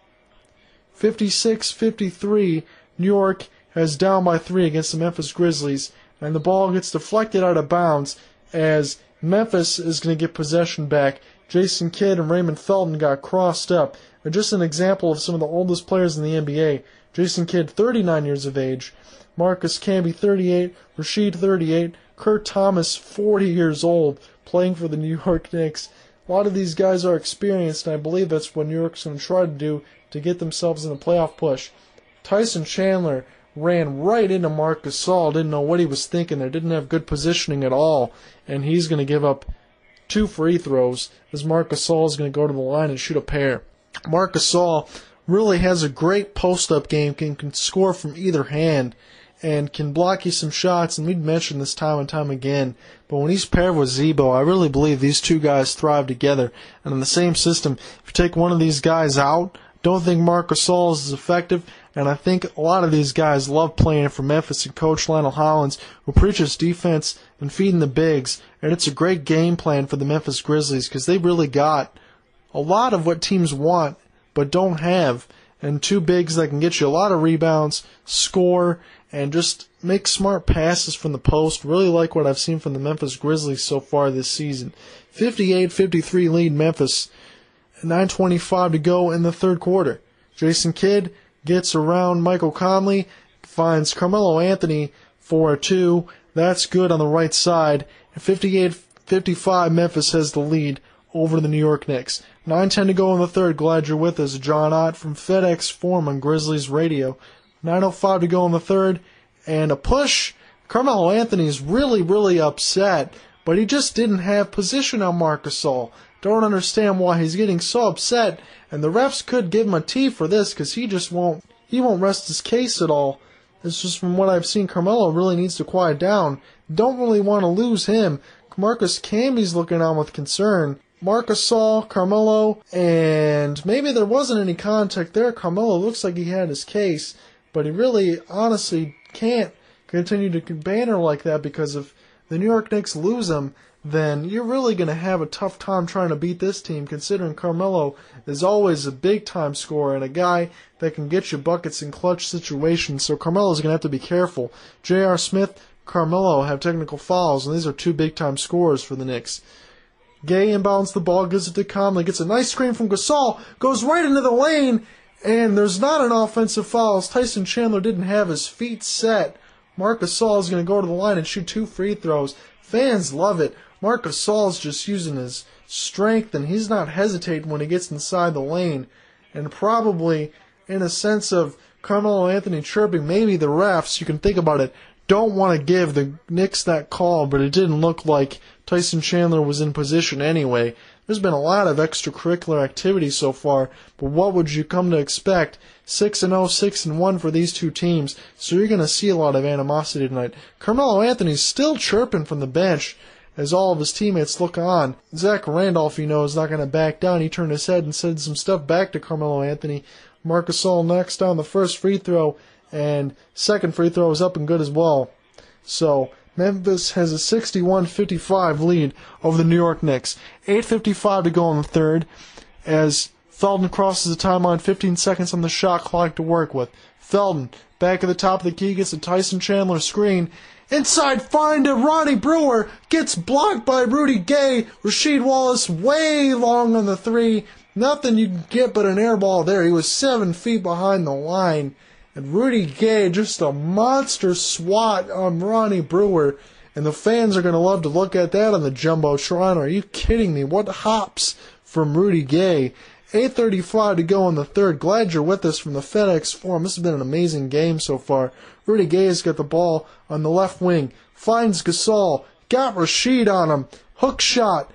Speaker 1: 56-53, New York has down by three against the Memphis Grizzlies, and the ball gets deflected out of bounds as Memphis is going to get possession back. Jason Kidd and Raymond Felton got crossed up. They're just an example of some of the oldest players in the NBA. Jason Kidd, 39 years of age. Marcus Camby, 38. Rasheed, 38. Kurt Thomas, 40 years old, playing for the New York Knicks. A lot of these guys are experienced, and I believe that's what New York's going to try to do to get themselves in a playoff push. Tyson Chandler, ran right into Marc Gasol, didn't know what he was thinking there, didn't have good positioning at all, and he's going to give up two free throws as Marc Gasol is going to go to the line and shoot a pair. Marc Gasol really has a great post-up game, can, can score from either hand, and can block you some shots, and we've mentioned this time and time again, but when he's paired with Z-Bo, I really believe these two guys thrive together, and in the same system, if you take one of these guys out, don't think Marc Gasol is effective, and I think a lot of these guys love playing for Memphis and Coach Lionel Hollins, who preaches defense and feeding the bigs. And it's a great game plan for the Memphis Grizzlies because they really got a lot of what teams want but don't have. And two bigs that can get you a lot of rebounds, score, and just make smart passes from the post. Really like what I've seen from the Memphis Grizzlies so far this season. 58-53 lead Memphis. 9.25 to go in the third quarter. Jason Kidd gets around Michael Conley, finds Carmelo Anthony for a two. That's good on the right side. 58-55, Memphis has the lead over the New York Knicks. 9-10 to go in the third. Glad you're with us. John Ott from FedEx Forum on Grizzlies Radio. 9.05 to go in the third. And a push. Carmelo Anthony's really, really upset, but he just didn't have position on Marcus Gasol. Don't understand why he's getting so upset, and the refs could give him a T for this because he just won't he won't rest his case at all. It's just from what I've seen, Carmelo really needs to quiet down. Don't really want to lose him. Marcus Camby's looking on with concern. Marc Gasol, Carmelo, and maybe there wasn't any contact there. Carmelo looks like he had his case, but he really, honestly, can't continue to banner like that because if the New York Knicks lose him, then you're really going to have a tough time trying to beat this team, considering Carmelo is always a big time scorer and a guy that can get you buckets in clutch situations. So Carmelo's going to have to be careful. J.R. Smith, Carmelo have technical fouls, and these are two big time scorers for the Knicks. Gay inbounds the ball, gives it to Conley, gets a nice screen from Gasol, goes right into the lane, and there's not an offensive foul as Tyson Chandler didn't have his feet set. Marc Gasol is going to go to the line and shoot two free throws. Fans love it. Marc Gasol's just using his strength and he's not hesitating when he gets inside the lane. And probably in a sense of Carmelo Anthony chirping, maybe the refs, you can think about it, don't want to give the Knicks that call, but it didn't look like Tyson Chandler was in position anyway. There's been a lot of extracurricular activity so far, but what would you come to expect? 6 and 0, 6 and 1 for these two teams, so you're going to see a lot of animosity tonight. Carmelo Anthony's still chirping from the bench as all of his teammates look on. Zach Randolph, you know, is not going to back down. He turned his head and said some stuff back to Carmelo Anthony. Marc Gasol knocks down the first free throw, and second free throw is up and good as well. So Memphis has a 61-55 lead over the New York Knicks. 8.55 to go in the third as Felton crosses the timeline, 15 seconds on the shot clock to work with. Felton, back at the top of the key, gets a Tyson Chandler screen. Inside find to Ronnie Brewer, gets blocked by Rudy Gay. Rasheed Wallace way long on the three. Nothing you can get but an air ball there. He was seven feet behind the line. And Rudy Gay, just a monster swat on Ronnie Brewer. And the fans are going to love to look at that on the Jumbotron. Are you kidding me? What hops from Rudy Gay? 8.35 to go in the third. Glad you're with us from the FedEx Forum. This has been an amazing game so far. Rudy Gay has got the ball on the left wing. Finds Gasol. Got Rasheed on him. Hook shot.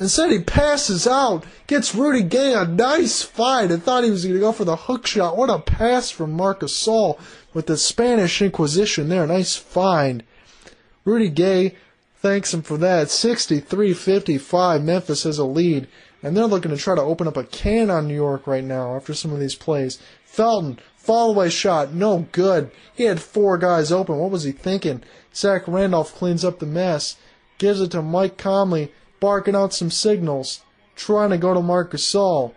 Speaker 1: Instead, he passes out, gets Rudy Gay a nice fight. I thought he was going to go for the hook shot. What a pass from Marcus Gasol with the Spanish Inquisition there. Nice find. Rudy Gay thanks him for that. 63 55. Memphis has a lead. And they're looking to try to open up a can on New York right now after some of these plays. Felton, fall away shot, no good. He had four guys open. What was he thinking? Zach Randolph cleans up the mess, gives it to Mike Conley barking out some signals, trying to go to Marcus Gasol.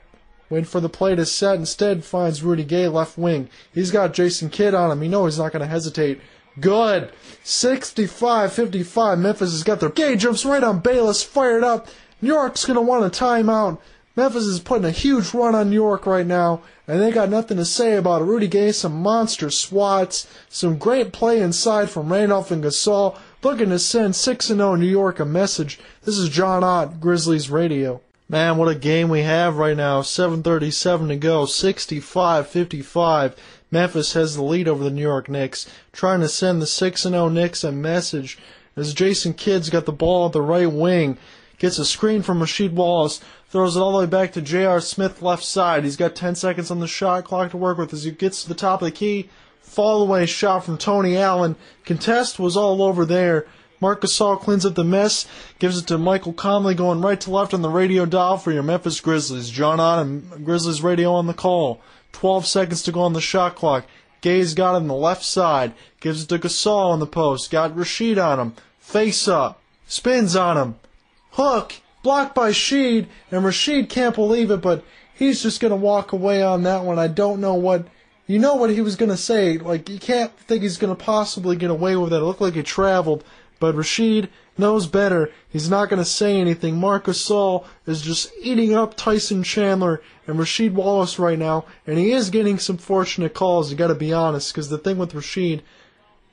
Speaker 1: Waiting for the play to set, instead finds Rudy Gay left wing. He's got Jason Kidd on him. You know he's not going to hesitate. Good. 65-55. Memphis has got their Gay jumps right on Bayless, fired up. New York's going to want a timeout. Memphis is putting a huge run on New York right now, and they got nothing to say about it. Rudy Gay, some monster swats, some great play inside from Randolph and Gasol looking to send 6 0 New York a message. This is John Ott, Grizzlies Radio. Man, what a game we have right now. 7.37 to go, 65 55. Memphis has the lead over the New York Knicks, trying to send the 6 0 Knicks a message as Jason Kidd's got the ball at the right wing. Gets a screen from Rasheed Wallace, throws it all the way back to J.R. Smith left side. He's got 10 seconds on the shot clock to work with as he gets to the top of the key fall away shot from Tony Allen. Contest was all over there. Marc Gasol cleans up the mess, gives it to Michael Conley going right to left on the radio dial for your Memphis Grizzlies. John on and Grizzlies radio on the call. 12 seconds to go on the shot clock. Gay's got it on the left side. Gives it to Gasol on the post. Got Rasheed on him. Face up. Spins on him. Hook. Blocked by Sheed. And Rasheed can't believe it, but he's just going to walk away on that one. I don't know what you know what he was going to say. Like, you can't think he's going to possibly get away with that. It looked like he traveled, but Rasheed knows better. He's not going to say anything. Marcus Gasol is just eating up Tyson Chandler and Rasheed Wallace right now, and he is getting some fortunate calls, you got to be honest, because the thing with Rasheed,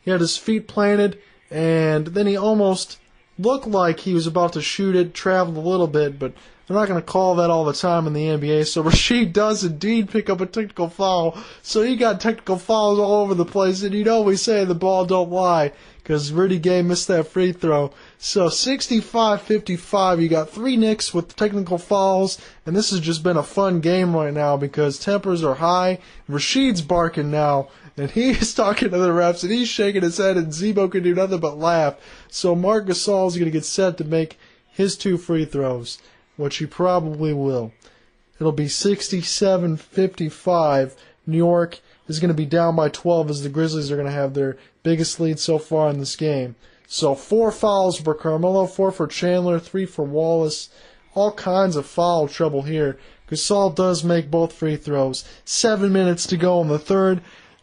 Speaker 1: he had his feet planted, and then he almost looked like he was about to shoot it, traveled a little bit, but they're not going to call that all the time in the NBA. So Rasheed does indeed pick up a technical foul. So he got technical fouls all over the place. And you know we say the ball don't lie because Rudy Gay missed that free throw. So 65-55, you got three Knicks with technical fouls, and this has just been a fun game right now because tempers are high. Rasheed's barking now, and he's talking to the refs, and he's shaking his head, and Z-Bo can do nothing but laugh. So Mark Marc is going to get set to make his two free throws which he probably will. It'll be 67 55. New York is going to be down by 12 as the Grizzlies are going to have their biggest lead so far in this game. So four fouls for Carmelo, four for Chandler, three for Wallace. All kinds of foul trouble here. Gasol does make both free throws. Seven minutes to go in the third.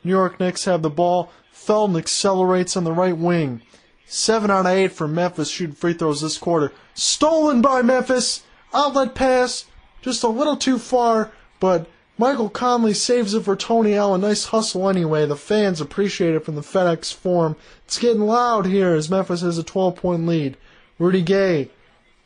Speaker 1: New York Knicks have the ball. Felton accelerates on the right wing. Seven out of eight for Memphis shooting free throws this quarter. Stolen by Memphis. Outlet pass, just a little too far, but Michael Conley saves it for Tony Allen. Nice hustle anyway. The fans appreciate it from the FedEx Forum. It's getting loud here as Memphis has a 12 point lead. Rudy Gay,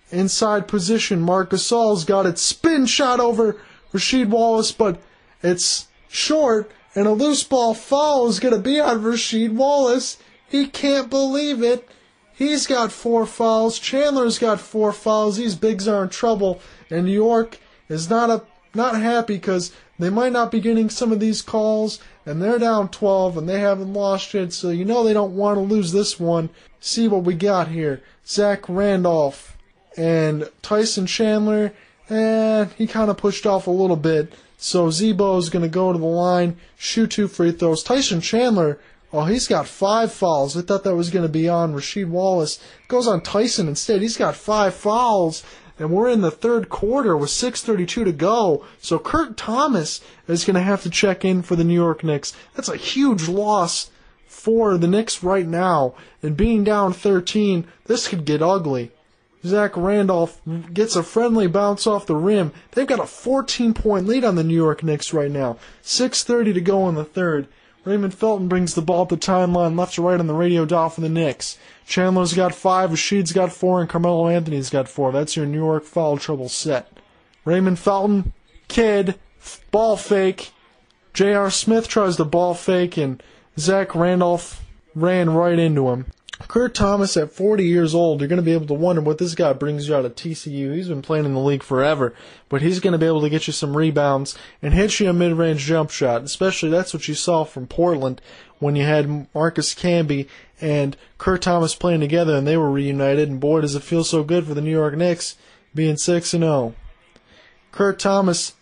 Speaker 1: inside position. Marc Gasol's got it. Spin shot over Rasheed Wallace, but it's short, and a loose ball foul is going to be on Rasheed Wallace. He can't believe it. He's got four fouls. Chandler's got four fouls. These bigs are in trouble, and New York is not a not happy because they might not be getting some of these calls, and they're down 12 and they haven't lost yet, so you know they don't want to lose this one. See what we got here. Zach Randolph and Tyson Chandler, and he kind of pushed off a little bit. So Z-Bo is going to go to the line, shoot two free throws. Tyson Chandler, oh, he's got five fouls. I thought that was going to be on Rasheed Wallace. Goes on Tyson instead. He's got five fouls and we're in the third quarter with 6:32 to go. So Kurt Thomas is going to have to check in for the New York Knicks. That's a huge loss for the Knicks right now. And being down 13, this could get ugly. Zach Randolph gets a friendly bounce off the rim. They've got a 14 point lead on the New York Knicks right now. 6:30 to go in the third. Raymond Felton brings the ball up the timeline left to right on the radio dial for the Knicks. Chandler's got five, Rasheed's got four, and Carmelo Anthony's got four. That's your New York foul trouble set. Raymond Felton, Kidd, ball fake. J.R. Smith tries to ball fake, and Zach Randolph ran right into him. Kurt Thomas at 40 years old, you're going to be able to wonder what this guy brings you out of TCU. He's been playing in the league forever, but he's going to be able to get you some rebounds and hit you a mid-range jump shot. Especially that's what you saw from Portland when you had Marcus Camby and Kurt Thomas playing together and they were reunited. And boy, does it feel so good for the New York Knicks being 6 and 0. Kurt Thomas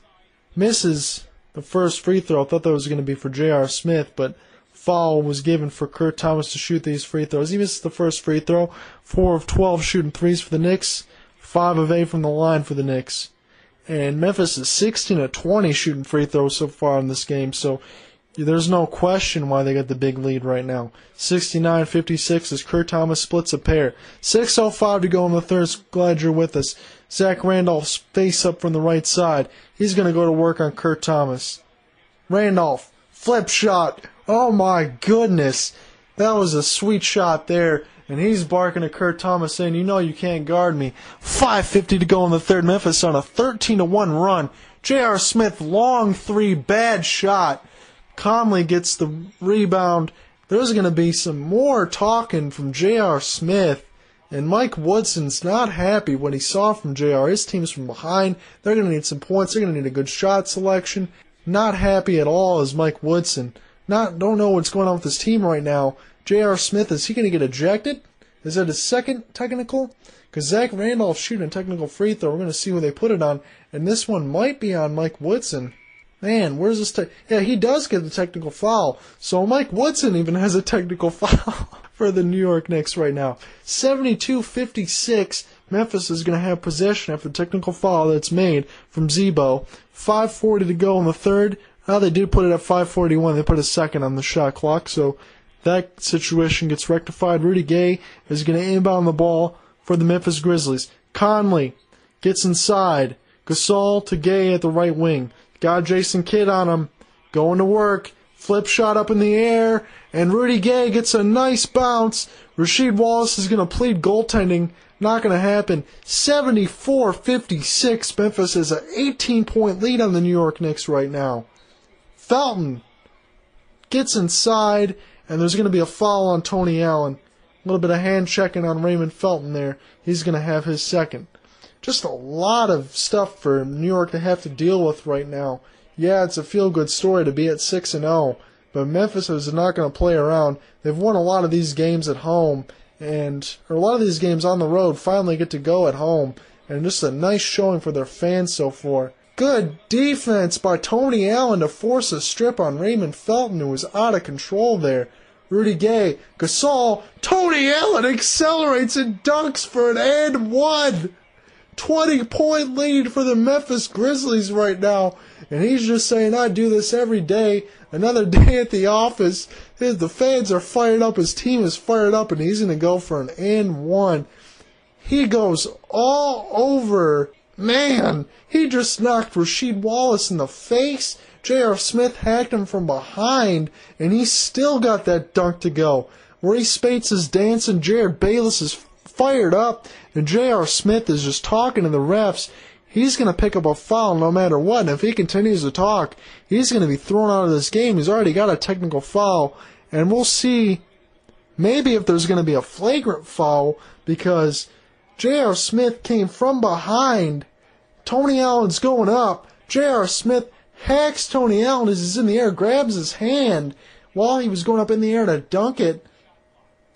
Speaker 1: misses the first free throw. I thought that was going to be for J.R. Smith, but foul was given for Kurt Thomas to shoot these free throws. He misses the first free throw. Four of 12 shooting threes for the Knicks. Five of eight from the line for the Knicks. And Memphis is 16 of 20 shooting free throws so far in this game. So there's no question why they got the big lead right now. 69-56 as Kurt Thomas splits a pair. 6.05 to go in the third. Glad you're with us. Zach Randolph's face up from the right side. He's going to go to work on Kurt Thomas. Randolph, flip shot. Oh my goodness. That was a sweet shot there. And he's barking at Kurt Thomas saying, You know you can't guard me. 5.50 to go in the third. Memphis on a 13 to 1 run. J.R. Smith, long three, bad shot. Conley gets the rebound. There's going to be some more talking from J.R. Smith. And Mike Woodson's not happy what he saw from JR. His team's from behind. They're going to need some points. They're going to need a good shot selection. Not happy at all is Mike Woodson not don't know what's going on with his team right now. J.R. Smith is he going to get ejected? Is that his second technical? Because Zach Randolph shooting a technical free throw. We're going to see who they put it on, and this one might be on Mike Woodson. Man, where's this? Te- yeah, he does get the technical foul. So Mike Woodson even has a technical foul for the New York Knicks right now. 72-56. Memphis is going to have possession after the technical foul that's made from Z-Bo. 5:40 to go in the third. Well, they did put it at 541. They put a second on the shot clock, so that situation gets rectified. Rudy Gay is going to inbound the ball for the Memphis Grizzlies. Conley gets inside. Gasol to Gay at the right wing. Got Jason Kidd on him. Going to work. Flip shot up in the air. And Rudy Gay gets a nice bounce. Rasheed Wallace is going to plead goaltending. Not going to happen. 74 56. Memphis has an 18 point lead on the New York Knicks right now. Felton gets inside, and there's going to be a foul on Tony Allen. A little bit of hand checking on Raymond Felton there. He's going to have his second. Just a lot of stuff for New York to have to deal with right now. Yeah, it's a feel good story to be at 6 and 0, but Memphis is not going to play around. They've won a lot of these games at home, and or a lot of these games on the road finally get to go at home, and just a nice showing for their fans so far. Good defense by Tony Allen to force a strip on Raymond Felton, who was out of control there. Rudy Gay, Gasol, Tony Allen accelerates and dunks for an and one. 20 point lead for the Memphis Grizzlies right now. And he's just saying, I do this every day. Another day at the office. The fans are fired up. His team is fired up, and he's going to go for an and one. He goes all over Man, he just knocked Rasheed Wallace in the face. J.R. Smith hacked him from behind, and he still got that dunk to go. Ray Speights is dancing, Jerryd Bayless is fired up, and J.R. Smith is just talking to the refs. He's going to pick up a foul no matter what, and if he continues to talk, he's going to be thrown out of this game. He's already got a technical foul, and we'll see maybe if there's going to be a flagrant foul because J.R. Smith came from behind. Tony Allen's going up. J.R. Smith hacks Tony Allen as he's in the air, grabs his hand while he was going up in the air to dunk it.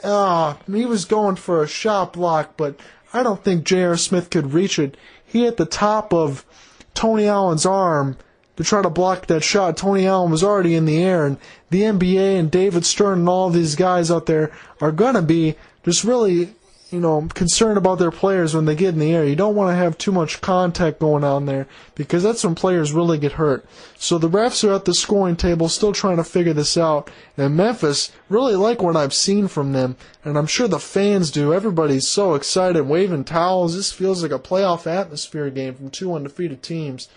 Speaker 1: Uh, he was going for a shot block, but I don't think J.R. Smith could reach it. He hit the top of Tony Allen's arm to try to block that shot. Tony Allen was already in the air, and the NBA and David Stern and all these guys out there are gonna be just really you know, concerned about their players when they get in the air. You don't want to have too much contact going on there because that's when players really get hurt. So the refs are at the scoring table still trying to figure this out. And Memphis really like what I've seen from them, and I'm sure the fans do. Everybody's so excited, waving towels. This feels like a playoff atmosphere game from two undefeated teams.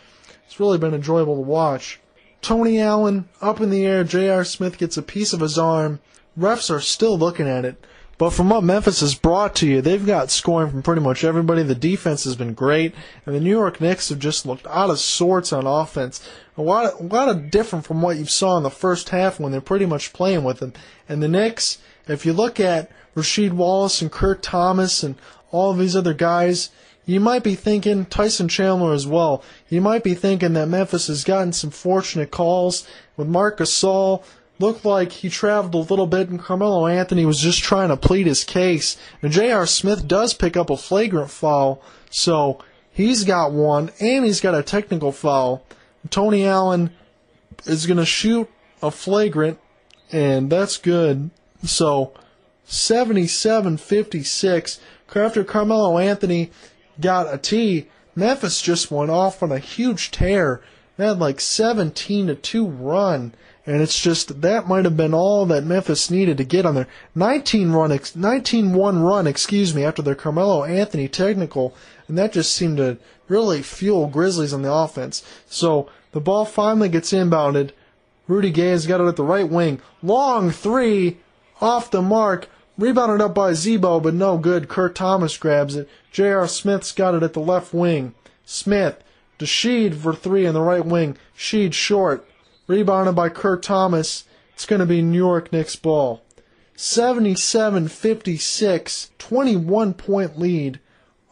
Speaker 1: It's really been enjoyable to watch. Tony Allen up in the air. J.R. Smith gets a piece of his arm. Refs are still looking at it. But from what Memphis has brought to you, they've got scoring from pretty much everybody. The defense has been great, and the New York Knicks have just looked out of sorts on offense. A lot, a lot of different from what you saw in the first half when they're pretty much playing with them. And the Knicks, if you look at Rasheed Wallace and Kurt Thomas and all of these other guys, you might be thinking Tyson Chandler as well. You might be thinking that Memphis has gotten some fortunate calls with Marcus Gasol looked like he traveled a little bit, and Carmelo Anthony was just trying to plead his case. And J.R. Smith does pick up a flagrant foul, so he's got one, and he's got a technical foul. Tony Allen is going to shoot a flagrant, and that's good. So 77 56. After Carmelo Anthony got a T, Memphis just went off on a huge tear. They had like 17 to 2 run. And it's just that might have been all that Memphis needed to get on their 19 run, 19-1 run, excuse me, after their Carmelo Anthony technical, and that just seemed to really fuel Grizzlies on the offense. So the ball finally gets inbounded. Rudy Gay has got it at the right wing. Long three off the mark. Rebounded up by Z-Bo, but no good. Kurt Thomas grabs it. J.R. Smith's got it at the left wing. Smith to Sheed for three in the right wing. Sheed short. Rebounded by Kurt Thomas. It's going to be New York Knicks ball. 77 56, 21 point lead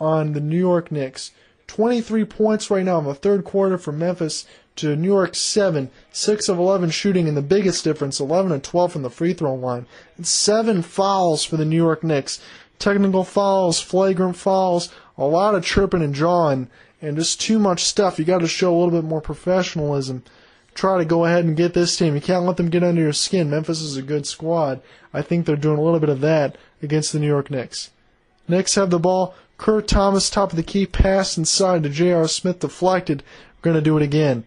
Speaker 1: on the New York Knicks. 23 points right now in the third quarter for Memphis to New York 7. 6 of 11 shooting, and the biggest difference 11 and 12 from the free throw line. And 7 fouls for the New York Knicks. Technical fouls, flagrant fouls, a lot of tripping and jawing, and just too much stuff. You got to show a little bit more professionalism try to go ahead and get this team. You can't let them get under your skin. Memphis is a good squad. I think they're doing a little bit of that against the New York Knicks. Knicks have the ball. Kurt Thomas, top of the key, pass inside to J.R. Smith, deflected. We're going to do it again.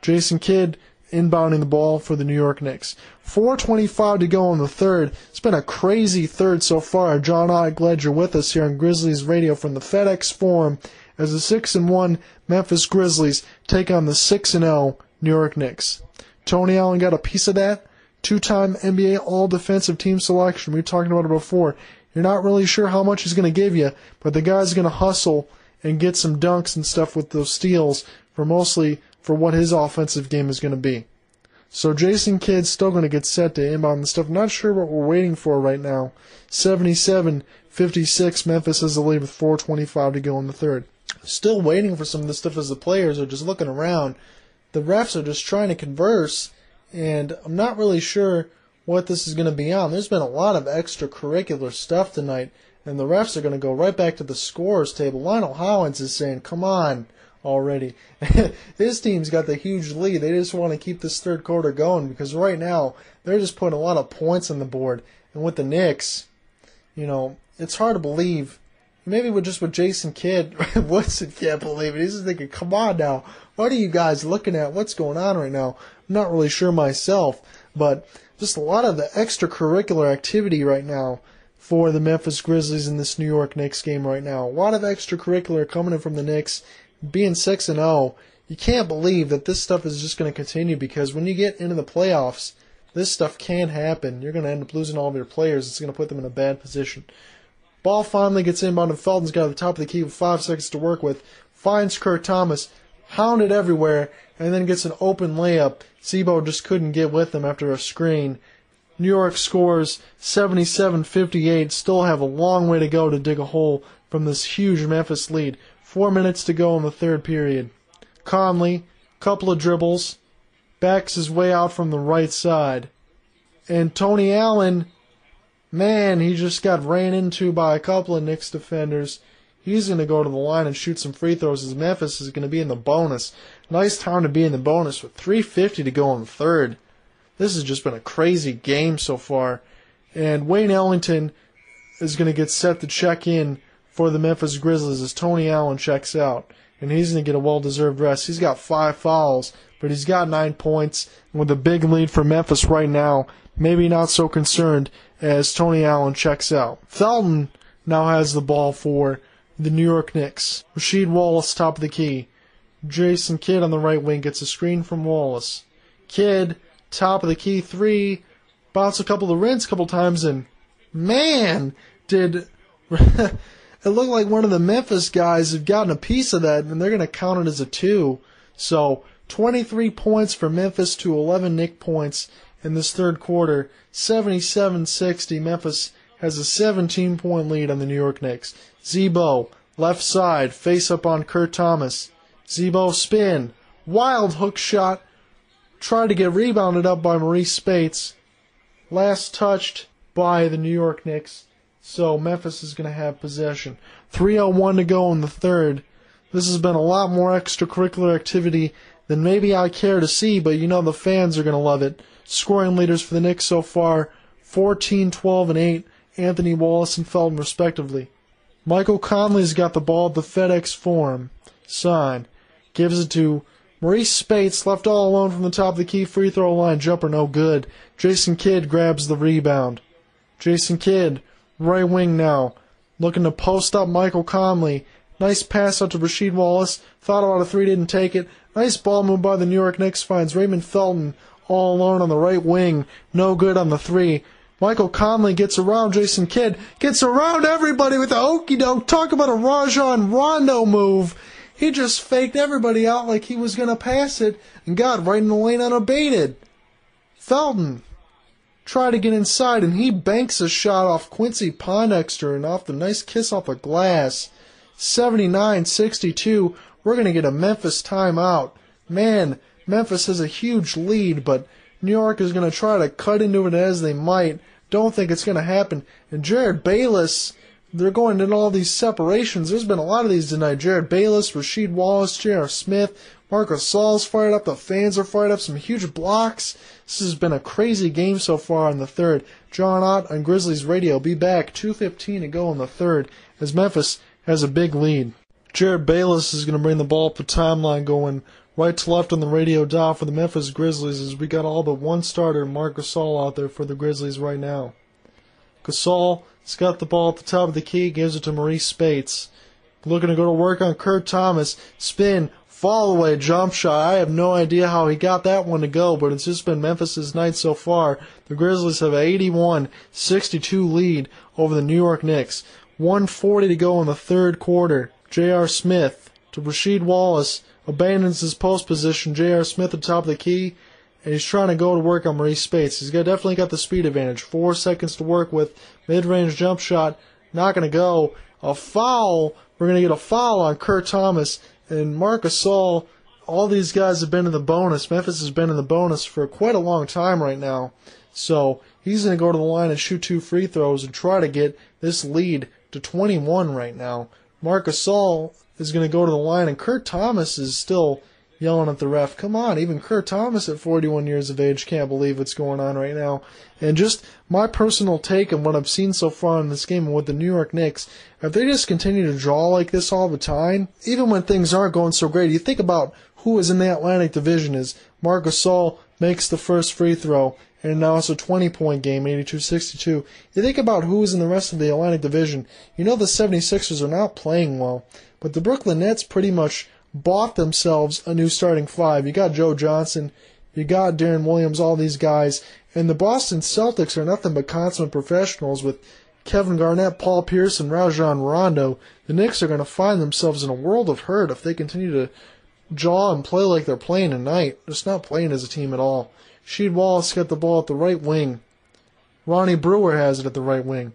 Speaker 1: Jason Kidd inbounding the ball for the New York Knicks. 4.25 to go in the third. It's been a crazy third so far. John Ott, glad you're with us here on Grizzlies Radio from the FedEx Forum as the 6 and 1 Memphis Grizzlies take on the 6 and 0 New York Knicks. Tony Allen got a piece of that. Two time NBA All Defensive Team selection. We were talking about it before. You're not really sure how much he's going to give you, but the guy's going to hustle and get some dunks and stuff with those steals for mostly for what his offensive game is going to be. So Jason Kidd's still going to get set to inbound and stuff. Not sure what we're waiting for right now. 77-56 Memphis has the lead with 4.25 to go in the third. Still waiting for some of the stuff as the players are just looking around the refs are just trying to converse, and I'm not really sure what this is going to be on. There's been a lot of extracurricular stuff tonight, and the refs are going to go right back to the scores table. Lionel Hollins is saying, "Come on." Already, his team's got the huge lead. They just want to keep this third quarter going because right now they're just putting a lot of points on the board. And with the Knicks, you know, it's hard to believe Maybe with just with Jason Kidd, Woodson can't believe it. He's just thinking, come on now. What are you guys looking at? What's going on right now? I'm not really sure myself, but just a lot of the extracurricular activity right now for the Memphis Grizzlies in this New York Knicks game right now. A lot of extracurricular coming in from the Knicks, being 6 and 0. You can't believe that this stuff is just going to continue because when you get into the playoffs, this stuff can happen. You're going to end up losing all of your players. It's going to put them in a bad position. Ball finally gets inbound and Felton's got the top of the key with five seconds to work with. Finds Kurt Thomas, hounded everywhere, and then gets an open layup. Z-Bo just couldn't get with him after a screen. New York scores 77-58. Still have a long way to go to dig a hole from this huge Memphis lead. Four minutes to go in the third period. Conley, couple of dribbles, backs his way out from the right side. And Tony Allen, man, he just got ran into by a couple of Knicks defenders. He's going to go to the line and shoot some free throws as Memphis is going to be in the bonus. Nice time to be in the bonus with 350 to go in the third. This has just been a crazy game so far. And Wayne Ellington is going to get set to check in for the Memphis Grizzlies as Tony Allen checks out. And he's going to get a well deserved rest. He's got five fouls, but he's got nine points. With a big lead for Memphis right now, maybe not so concerned as Tony Allen checks out. Felton now has the ball for the New York Knicks. Rasheed Wallace, top of the key. Jason Kidd on the right wing gets a screen from Wallace. Kidd, top of the key three, bounce a couple of rinse a couple times, and man, did it looked like one of the Memphis guys have gotten a piece of that, and they're going to count it as a two. So 23 points for Memphis to 11 Knick points in this third quarter. 77-60. Memphis has a 17 point lead on the New York Knicks. Z-Bo, left side, face up on Kurt Thomas. Z-Bo spin, wild hook shot, tried to get rebounded up by Marreese Speights. Last touched by the New York Knicks. So Memphis is going to have possession. 3.01 to go in the third. This has been a lot more extracurricular activity than maybe I care to see, but you know the fans are going to love it. Scoring leaders for the Knicks so far 14, 12, and 8. Anthony Wallace and Felton, respectively. Michael Conley's got the ball at the FedEx Forum. Sign. Gives it to Marreese Speights, left all alone from the top of the key free throw line. Jumper no good. Jason Kidd grabs the rebound. Jason Kidd, right wing now. Looking to post up Michael Conley. Nice pass out to Rasheed Wallace. Thought about a three, didn't take it. Nice ball move by the New York Knicks. Finds Raymond Felton all alone on the right wing. No good on the three. Michael Conley gets around Jason Kidd, gets around everybody with a okey doke. Talk about a Rajon Rondo move. He just faked everybody out like he was going to pass it and got right in the lane unabated. Felton tried to get inside and he banks a shot off Quincy Pondexter and off the nice kiss off the glass. 79 62. We're going to get a Memphis timeout. Man, Memphis has a huge lead, but New York is going to try to cut into it as they might don't think it's going to happen. And Jerryd Bayless, they're going in all these separations. There's been a lot of these tonight. Jerryd Bayless, Rasheed Wallace, J.R. Smith, Marcus Gasol's fired up. The fans are fired up. Some huge blocks. This has been a crazy game so far in the third. John Ott on Grizzlies Radio. Be back 2.15 to go in the third as Memphis has a big lead. Jerryd Bayless is going to bring the ball up the timeline going right to left on the radio dial for the Memphis Grizzlies as we got all but one starter, Marc Gasol, out there for the Grizzlies right now. Gasol has got the ball at the top of the key, gives it to Marreese Speights. Looking to go to work on Kurt Thomas. Spin, fall away, jump shot. I have no idea how he got that one to go, but it's just been Memphis's night so far. The Grizzlies have an 81-62 lead over the New York Knicks. 140 to go in the third quarter. J.R. Smith to Rasheed Wallace abandons his post position. J.R. Smith at the top of the key, and he's trying to go to work on Marreese Speights. He's got, definitely got the speed advantage. Four seconds to work with. Mid-range jump shot, not going to go. A foul. We're going to get a foul on Kurt Thomas and Marc Gasol. All these guys have been in the bonus. Memphis has been in the bonus for quite a long time right now. So he's going to go to the line and shoot two free throws and try to get this lead to 21 right now. Marcus Gasol is going to go to the line, and Kurt Thomas is still yelling at the ref. Come on, even Kurt Thomas at 41 years of age can't believe what's going on right now. And just my personal take on what I've seen so far in this game and with the New York Knicks, if they just continue to draw like this all the time, even when things aren't going so great, you think about who is in the Atlantic Division is Marc Gasol makes the first free throw, and now it's a 20 point game, 82 62. You think about who is in the rest of the Atlantic Division, you know the 76ers are not playing well. But the Brooklyn Nets pretty much bought themselves a new starting five. You got Joe Johnson, you got Deron Williams, all these guys, and the Boston Celtics are nothing but consummate professionals with Kevin Garnett, Paul Pierce, and Rajon Rondo. The Knicks are going to find themselves in a world of hurt if they continue to jaw and play like they're playing tonight. Just not playing as a team at all. Sheed Wallace got the ball at the right wing. Ronnie Brewer has it at the right wing.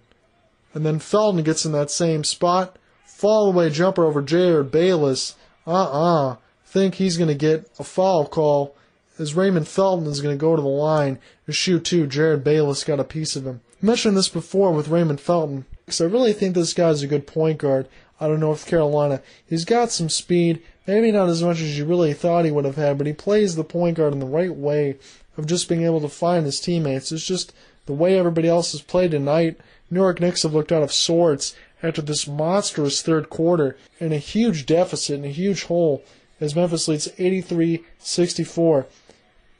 Speaker 1: And then Felton gets in that same spot. Fall away jumper over Jerryd Bayless. Uh uh Think he's going to get a foul call as Raymond Felton is going to go to the line to shoot two. Jerryd Bayless got a piece of him. I mentioned this before with Raymond Felton because I really think this guy's a good point guard out of North Carolina. He's got some speed, maybe not as much as you really thought he would have had, but he plays the point guard in the right way of just being able to find his teammates. It's just the way everybody else has played tonight. New York Knicks have looked out of sorts after this monstrous third quarter and a huge deficit and a huge hole as Memphis leads 83-64.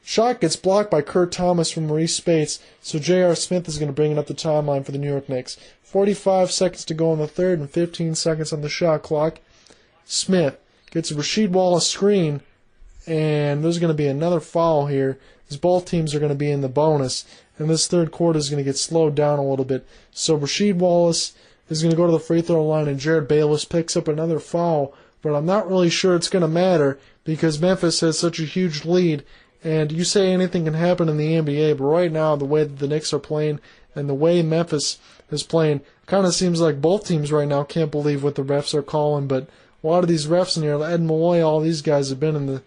Speaker 1: Shot gets blocked by Kurt Thomas from Marreese Speights, so J.R. Smith is going to bring it up the timeline for the New York Knicks. 45 seconds to go in the third and 15 seconds on the shot clock. Smith gets a Rasheed Wallace screen, and there's going to be another foul here as both teams are going to be in the bonus, and this third quarter is going to get slowed down a little bit. So Rasheed Wallace is going to go to the free throw line, and Jerryd Bayless picks up another foul, but I'm not really sure it's going to matter because Memphis has such a huge lead. And you say anything can happen in the NBA, but right now, the way that the Knicks are playing and the way Memphis is playing, kind of seems like both teams right now can't believe what the refs are calling. But a lot of these refs in here, Ed Malloy, all these guys have been in the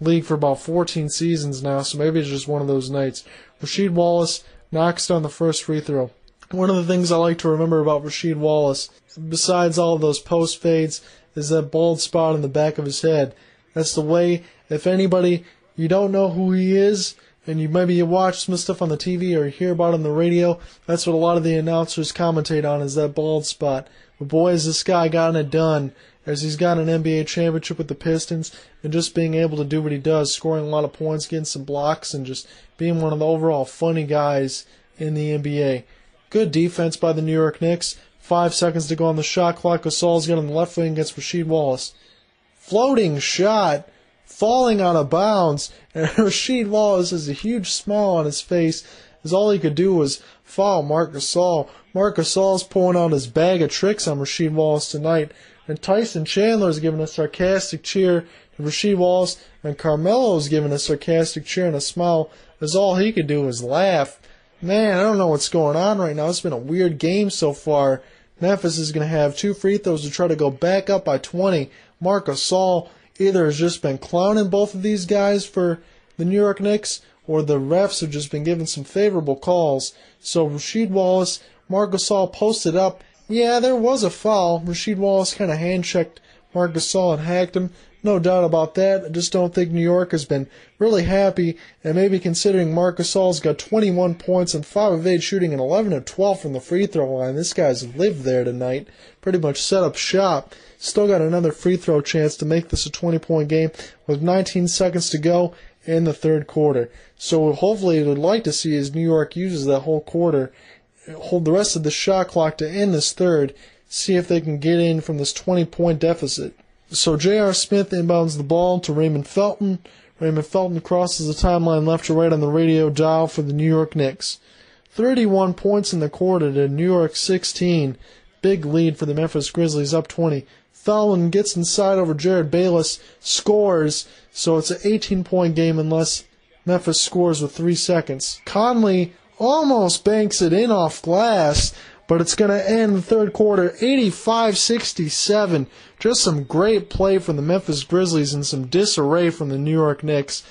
Speaker 1: league for about 14 seasons now, so maybe it's just one of those nights. Rasheed Wallace knocks down the first free throw. One of the things I like to remember about Rasheed Wallace, besides all of those post fades, is that bald spot in the back of his head. That's the way, if anybody, you don't know who he is, and you maybe you watch some stuff on the TV or hear about it on the radio, that's what a lot of the announcers commentate on is that bald spot. But boy, has this guy gotten it done as he's got an NBA championship with the Pistons and just being able to do what he does, scoring a lot of points, getting some blocks, and just being one of the overall funny guys in the NBA. Good defense by the New York Knicks. Five seconds to go on the shot clock. Gasol's got on the left wing against Rasheed Wallace. Floating shot, falling out of bounds, and Rasheed Wallace has a huge smile on his face as all he could do was foul Marc Gasol. Marc Gasol's pulling out his bag of tricks on Rasheed Wallace tonight, and Tyson Chandler is giving a sarcastic cheer to Rasheed Wallace, and Carmelo's giving a sarcastic cheer and a smile as all he could do was laugh. Man, I don't know what's going on right now. It's been a weird game so far. Memphis is going to have two free throws to try to go back up by 20. Marc Gasol either has just been clowning both of these guys for the New York Knicks, or the refs have just been giving some favorable calls. So Rasheed Wallace, Marc Gasol posted up. Yeah, there was a foul. Rasheed Wallace kind of hand checked Marc Gasol and hacked him. No doubt about that. I just don't think New York has been really happy, and maybe considering Marc Gasol's got 21 points and 5 of 8 shooting and 11 of 12 from the free throw line. This guy's lived there tonight. Pretty much set up shop. Still got another free throw chance to make this a 20 point game with 19 seconds to go in the third quarter. So hopefully, what I'd like to see is New York uses that whole quarter, hold the rest of the shot clock to end this third, see if they can get in from this 20 point deficit. So J.R. Smith inbounds the ball to Raymond Felton. Raymond Felton crosses the timeline left to right on the radio dial for the New York Knicks. 31 points in the quarter to New York 16. Big lead for the Memphis Grizzlies, up 20. Felton gets inside over Jerryd Bayless, scores, so it's an 18 point game unless Memphis scores with three seconds. Conley almost banks it in off glass, but it's going to end the third quarter 85 67. Just some great play from the Memphis Grizzlies and some disarray from the New York Knicks.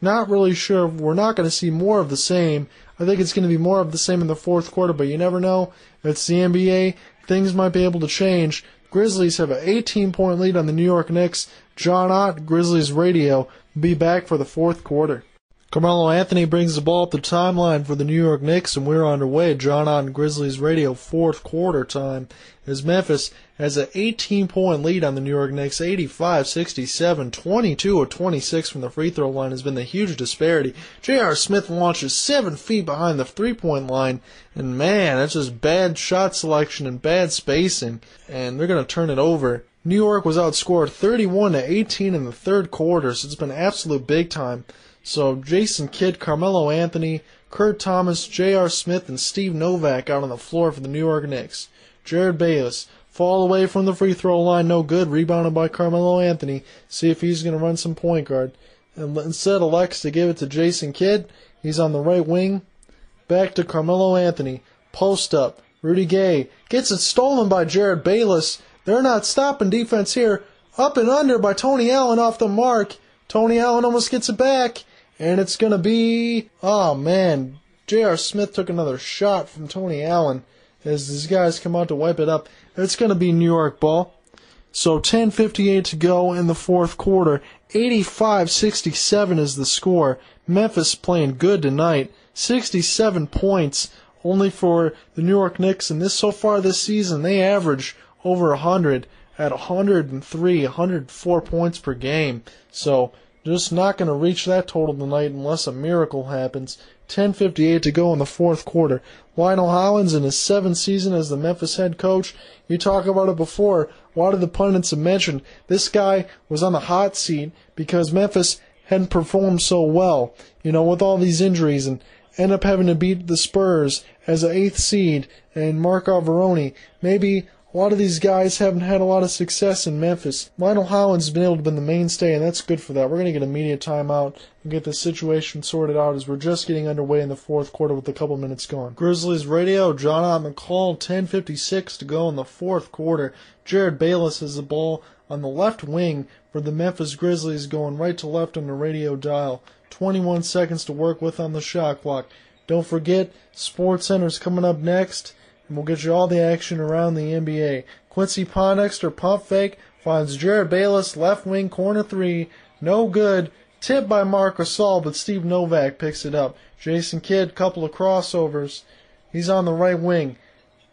Speaker 1: Not really sure. We're not going to see more of the same. I think it's going to be more of the same in the fourth quarter, but you never know. It's the NBA. Things might be able to change. Grizzlies have an 18 point lead on the New York Knicks. John Ott, Grizzlies Radio, be back for the fourth quarter. Carmelo Anthony brings the ball up the timeline for the New York Knicks, and we're underway. John on Grizzlies Radio, fourth quarter time, as Memphis has an 18 point lead on the New York Knicks, 85 67, 22 or 26 from the free throw line has been the huge disparity. J.R. Smith launches seven feet behind the three point line, and man, that's just bad shot selection and bad spacing, and they're going to turn it over. New York was outscored 31 to 18 in the third quarter, so it's been absolute big time. So Jason Kidd, Carmelo Anthony, Kurt Thomas, J.R. Smith, and Steve Novak out on the floor for the New York Knicks. Jerryd Bayless, fall away from the free throw line, no good, rebounded by Carmelo Anthony. See if he's going to run some point guard. And instead elects to give it to Jason Kidd. He's on the right wing. Back to Carmelo Anthony. Post up. Rudy Gay gets it stolen by Jerryd Bayless. They're not stopping defense here. Up and under by Tony Allen off the mark. Tony Allen almost gets it back. And it's going to be. Oh, man. J.R. Smith took another shot from Tony Allen as these guys come out to wipe it up. It's going to be New York ball. So 10:58 to go in the fourth quarter. 85-67 is the score. Memphis playing good tonight. 67 points only for the New York Knicks and this so far this season they average over 100 at 103, 104 points per game. So just not going to reach that total tonight unless a miracle happens. 10:58 to go in the fourth quarter. Lionel Hollins in his seventh season as the Memphis head coach. You talk about it before. Lot of the pundits have mentioned this guy was on the hot seat because Memphis hadn't performed so well. You know, with all these injuries and end up having to beat the Spurs as an eighth seed and Marc Iavaroni. Maybe a lot of these guys haven't had a lot of success in Memphis. Lionel Hollins has been able to be the mainstay, and that's good for that. We're going to get immediate timeout and get the situation sorted out as we're just getting underway in the fourth quarter with a couple minutes gone. Grizzlies radio, John Ott McCall, 10.56 to go in the fourth quarter. Jerryd Bayless has the ball on the left wing for the Memphis Grizzlies going right to left on the radio dial. 21 seconds to work with on the shot clock. Don't forget, Sports Center's coming up next and we'll get you all the action around the NBA. Quincy Pondexter pump fake finds Jerryd Bayless left wing corner three, no good. Tipped by Marc Gasol, but Steve Novak picks it up. Jason Kidd, couple of crossovers. He's on the right wing.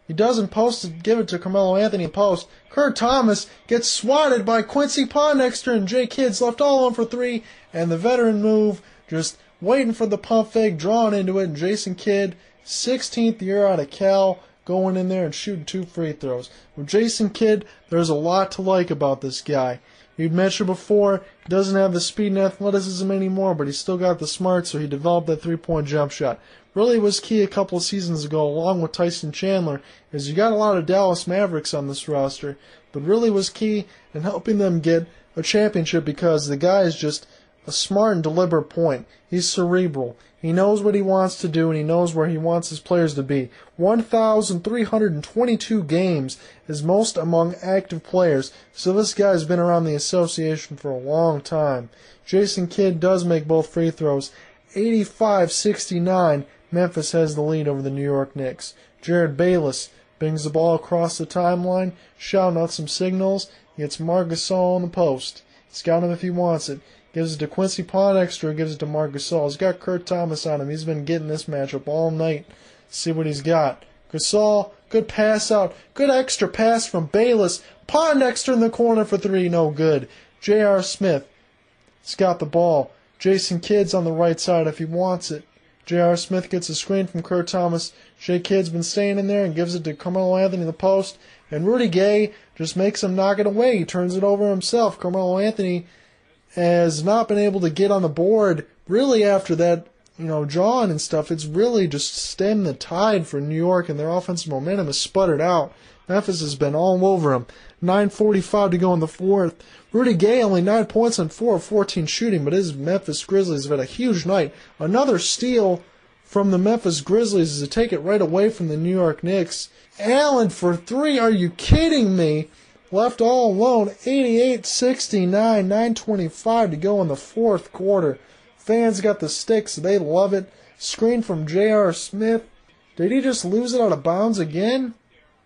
Speaker 1: He doesn't post it, give it to Carmelo Anthony post. Kurt Thomas gets swatted by Quincy Pondexter and Jay Kidd's left all on for three, and the veteran move just waiting for the pump fake, drawn into it, and Jason Kidd, 16th year out of Cal, going in there and shooting two free throws. With Jason Kidd, there's a lot to like about this guy. You'd mentioned before, he doesn't have the speed and athleticism anymore, but he's still got the smart, so he developed that three point jump shot. Really was key a couple of seasons ago, along with Tyson Chandler, is you got a lot of Dallas Mavericks on this roster, but really was key in helping them get a championship because the guy is just a smart and deliberate point. He's cerebral. He knows what he wants to do and he knows where he wants his players to be. 1,322 games is most among active players, so this guy's been around the association for a long time. Jason Kidd does make both free throws. 85 69, Memphis has the lead over the New York Knicks. Jared Bayless brings the ball across the timeline, shouting out some signals. Gets Marc Gasol on the post. He's him if he wants it. Gives it to Quincy Pondexter, gives it to Marc Gasol. He's got Kurt Thomas on him. He's been getting this matchup all night. See what he's got. Gasol, good pass out. Good extra pass from Bayless. Pondexter in the corner for three, no good. J.R. Smith, he's got the ball. Jason Kidd's on the right side if he wants it. J.R. Smith gets a screen from Kurt Thomas. Jay Kidd's been staying in there and gives it to Carmelo Anthony in the post. And Rudy Gay just makes him knock it away. He turns it over himself. Carmelo Anthony has not been able to get on the board really after that, you know, John and stuff. It's really just stemmed the tide for New York and their offensive momentum has sputtered out. Memphis has been all over them. 9.45 to go in the fourth. Rudy Gay only 9 points on 4 of 14 shooting, but his Memphis Grizzlies have had a huge night. Another steal from the Memphis Grizzlies is to take it right away from the New York Knicks. Allen for three. Are you kidding me? Left all alone 88 69 925 to go in the fourth quarter. Fans got the sticks. They love it. Screen from J.R. Smith. Did he just lose it out of bounds again?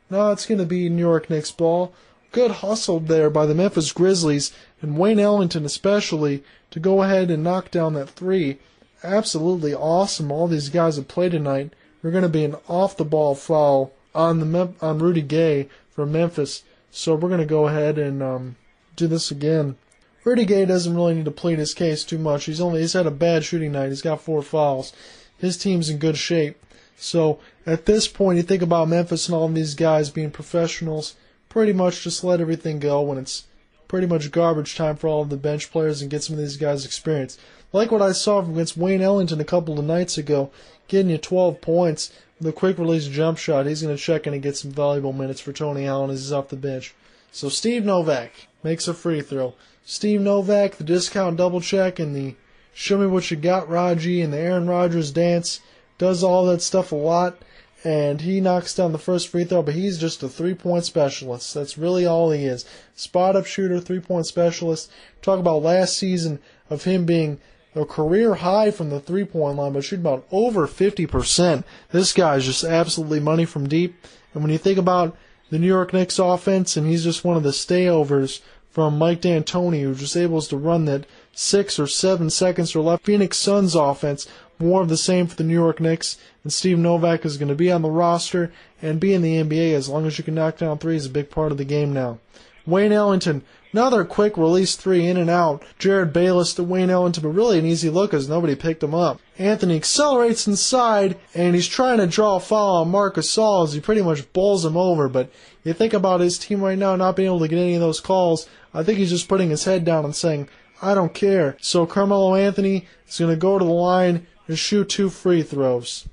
Speaker 1: No it's going to be New York Knicks ball. Good hustle there by the Memphis Grizzlies and Wayne Ellington especially to go ahead and knock down that three. Absolutely awesome. All these guys have played tonight. They're going to be an off the ball foul on the on Rudy Gay from Memphis so we're going to go ahead and um, do this again. Rudy Gay doesn't really need to plead his case too much. He's only he's had a bad shooting night. He's got four fouls. His team's in good shape. So at this point, you think about Memphis and all of these guys being professionals. Pretty much just let everything go when it's pretty much garbage time for all of the bench players and get some of these guys experience. Like what I saw against Wayne Ellington a couple of nights ago, getting you 12 points the quick release jump shot, he's going to check in and get some valuable minutes for Tony Allen as he's off the bench. So Steve Novak makes a free throw. Steve Novak, the discount double check and the show me what you got, Raji, and the Aaron Rodgers dance does all that stuff a lot, and he knocks down the first free throw, but he's just a three point specialist. That's really all he is. Spot up shooter, three point specialist. Talk about last season of him being a career high from the three point line, but shooting about over 50%. This guy is just absolutely money from deep. And when you think about the New York Knicks offense, and he's just one of the stayovers from Mike D'Antoni, who just able to run that six or seven seconds or left. Phoenix Suns offense, more of the same for the New York Knicks, and Steve Novak is going to be on the roster and be in the NBA as long as you can knock down threes, a big part of the game now. Wayne Ellington, another quick release three in and out. Jerryd Bayless to Wayne Ellington, but really an easy look as nobody picked him up. Anthony accelerates inside, and he's trying to draw a foul on Marcus Gasol as he pretty much bowls him over. But you think about his team right now not being able to get any of those calls. I think he's just putting his head down and saying, I don't care. So Carmelo Anthony is going to go to the line and shoot two free throws.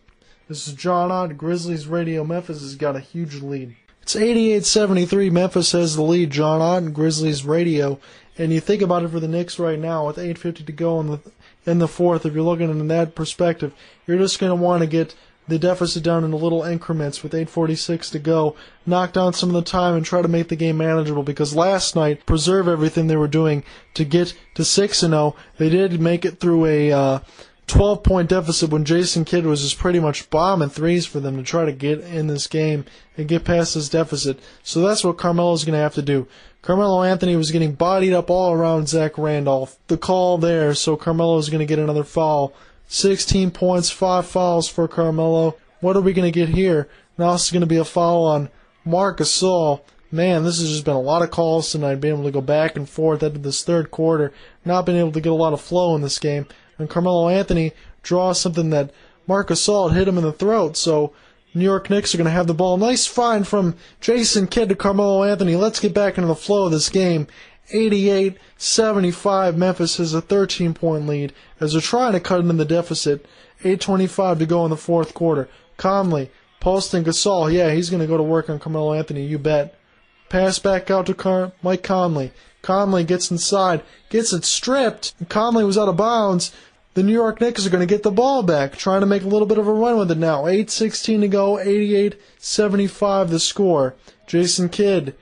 Speaker 1: This is John Ott, Grizzlies Radio. Memphis has got a huge lead. It's 88-73. Memphis has the lead. John Ott, Grizzlies Radio. And you think about it for the Knicks right now with 8:50 to go in the in the fourth. If you're looking in that perspective, you're just going to want to get the deficit down in little increments with 8:46 to go, knock down some of the time and try to make the game manageable because last night preserve everything they were doing to get to 6 and 0. They did make it through a uh, 12 point deficit when Jason Kidd was just pretty much bombing threes for them to try to get in this game and get past this deficit. So that's what Carmelo's going to have to do. Carmelo Anthony was getting bodied up all around Zach Randolph. The call there, so Carmelo is going to get another foul. 16 points, 5 fouls for Carmelo. What are we going to get here? Now it's going to be a foul on Marc Gasol. Man, this has just been a lot of calls tonight, being able to go back and forth into this third quarter, not being able to get a lot of flow in this game. And Carmelo Anthony draws something that Marcus Gasol hit him in the throat, so New York Knicks are going to have the ball. Nice find from Jason Kidd to Carmelo Anthony. Let's get back into the flow of this game. 88 75. Memphis has a 13 point lead as they're trying to cut into the deficit. 8.25 to go in the fourth quarter. Conley posting Gasol. Yeah, he's going to go to work on Carmelo Anthony, you bet. Pass back out to Car- Mike Conley. Conley gets inside, gets it stripped. Conley was out of bounds. The New York Knicks are going to get the ball back, trying to make a little bit of a run with it now. 8.16 to go, 88 75 the score. Jason Kidd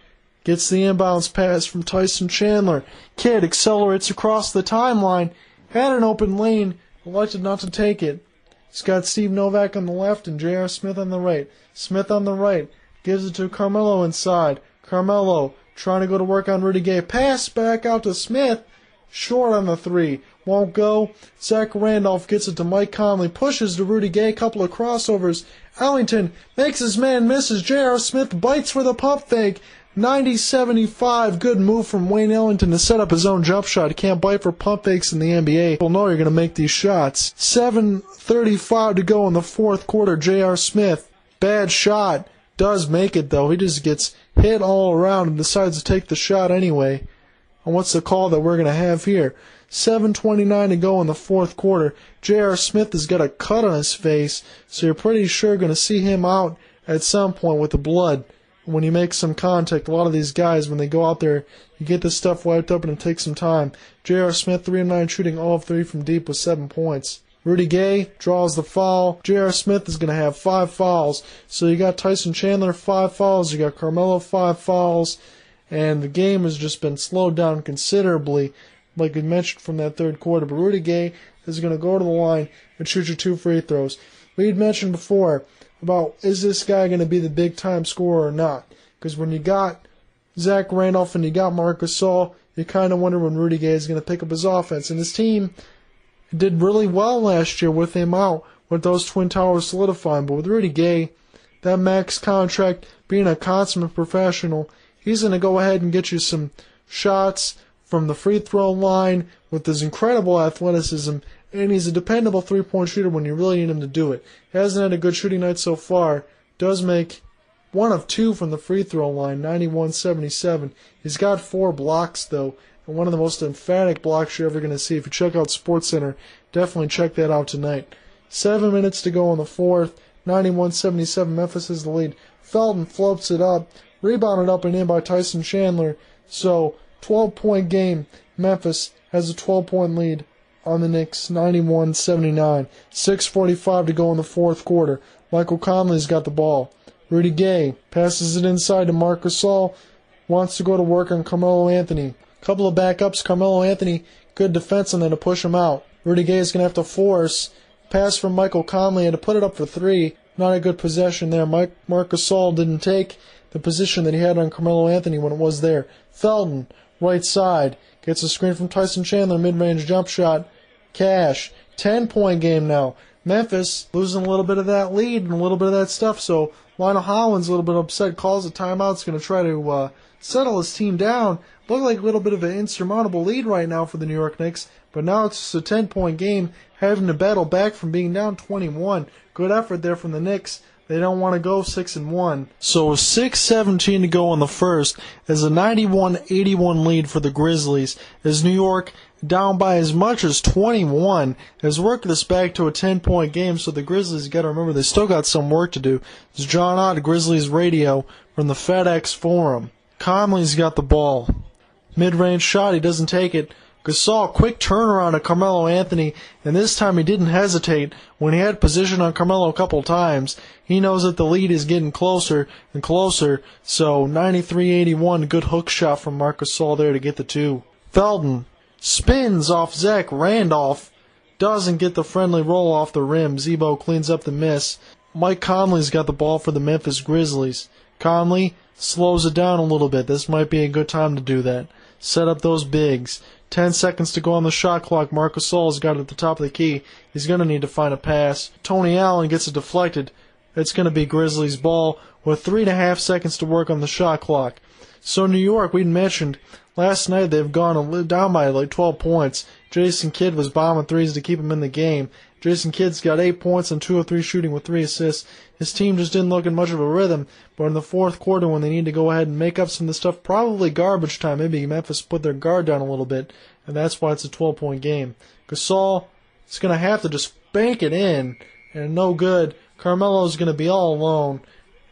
Speaker 1: Gets the inbounds pass from Tyson Chandler. Kidd accelerates across the timeline. Had an open lane. Elected not to take it. He's got Steve Novak on the left and J.R. Smith on the right. Smith on the right. Gives it to Carmelo inside. Carmelo trying to go to work on Rudy Gay. Pass back out to Smith. Short on the three. Won't go. Zach Randolph gets it to Mike Conley. Pushes to Rudy Gay. Couple of crossovers. Ellington makes his man misses. J.R. Smith bites for the pump fake. 90-75, good move from Wayne Ellington to set up his own jump shot. Can't bite for pump fakes in the NBA. People know you're going to make these shots. 7.35 to go in the fourth quarter. J.R. Smith, bad shot. Does make it though. He just gets hit all around and decides to take the shot anyway. And what's the call that we're going to have here? 7.29 to go in the fourth quarter. J.R. Smith has got a cut on his face, so you're pretty sure going to see him out at some point with the blood when you make some contact, a lot of these guys, when they go out there, you get this stuff wiped up and it takes some time. J.R. Smith, 3 and 9 shooting all of 3 from deep with 7 points. Rudy Gay draws the foul. J.R. Smith is going to have 5 fouls. So you got Tyson Chandler, 5 fouls. You got Carmelo, 5 fouls. And the game has just been slowed down considerably, like we mentioned from that third quarter. But Rudy Gay is going to go to the line and shoot your two free throws. We had mentioned before about is this guy going to be the big time scorer or not? Because when you got Zach Randolph and you got Marcus Gasol, you kind of wonder when Rudy Gay is going to pick up his offense. And his team did really well last year with him out, with those Twin Towers solidifying. But with Rudy Gay, that max contract, being a consummate professional, he's going to go ahead and get you some shots from the free throw line with his incredible athleticism and he's a dependable three point shooter when you really need him to do it. He hasn't had a good shooting night so far. Does make one of two from the free throw line, 91 77. He's got four blocks, though, and one of the most emphatic blocks you're ever going to see. If you check out SportsCenter, definitely check that out tonight. Seven minutes to go in the fourth, 91 77. Memphis is the lead. Felton floats it up, rebounded up and in by Tyson Chandler. So, 12 point game. Memphis has a 12 point lead on the Knicks 91 79. 6.45 to go in the fourth quarter. Michael Conley's got the ball. Rudy Gay passes it inside to Marc Gasol. Wants to go to work on Carmelo Anthony. Couple of backups. Carmelo Anthony, good defense, and then to push him out. Rudy Gay is going to have to force. Pass from Michael Conley and to put it up for three. Not a good possession there. Mike, Marc Gasol didn't take the position that he had on Carmelo Anthony when it was there. Felton, right side, gets a screen from Tyson Chandler, mid range jump shot. Cash. 10 point game now. Memphis losing a little bit of that lead and a little bit of that stuff. So Lionel Hollins a little bit upset, calls a timeout. Is going to try to uh, settle his team down. Look like a little bit of an insurmountable lead right now for the New York Knicks. But now it's a 10 point game, having to battle back from being down 21. Good effort there from the Knicks. They don't want to go 6 and 1. So 6:17 to go in the first is a 91-81 lead for the Grizzlies as New York down by as much as 21 has worked this back to a 10 point game so the Grizzlies got to remember they still got some work to do. It's John Ott Grizzlies radio from the FedEx Forum. Conley's got the ball. Mid-range shot, he doesn't take it. Gasol, quick turnaround of Carmelo Anthony, and this time he didn't hesitate when he had position on Carmelo a couple times. He knows that the lead is getting closer and closer, so 93-81, good hook shot from Marc Gasol there to get the two. Felton spins off Zach Randolph, doesn't get the friendly roll off the rim. Z-Bo cleans up the miss. Mike Conley's got the ball for the Memphis Grizzlies. Conley slows it down a little bit. This might be a good time to do that. Set up those bigs. 10 seconds to go on the shot clock. Marc Gasol's got it at the top of the key. He's going to need to find a pass. Tony Allen gets it deflected. It's going to be Grizzlies' ball with three and a half seconds to work on the shot clock. So New York, we mentioned last night they've gone down by like 12 points. Jason Kidd was bombing threes to keep him in the game. Jason Kidd's got eight points and two of three shooting with three assists. His team just didn't look in much of a rhythm, but in the fourth quarter when they need to go ahead and make up some of the stuff, probably garbage time, maybe Memphis put their guard down a little bit, and that's why it's a 12 point game. Gasol is going to have to just bank it in, and no good. Carmelo's going to be all alone.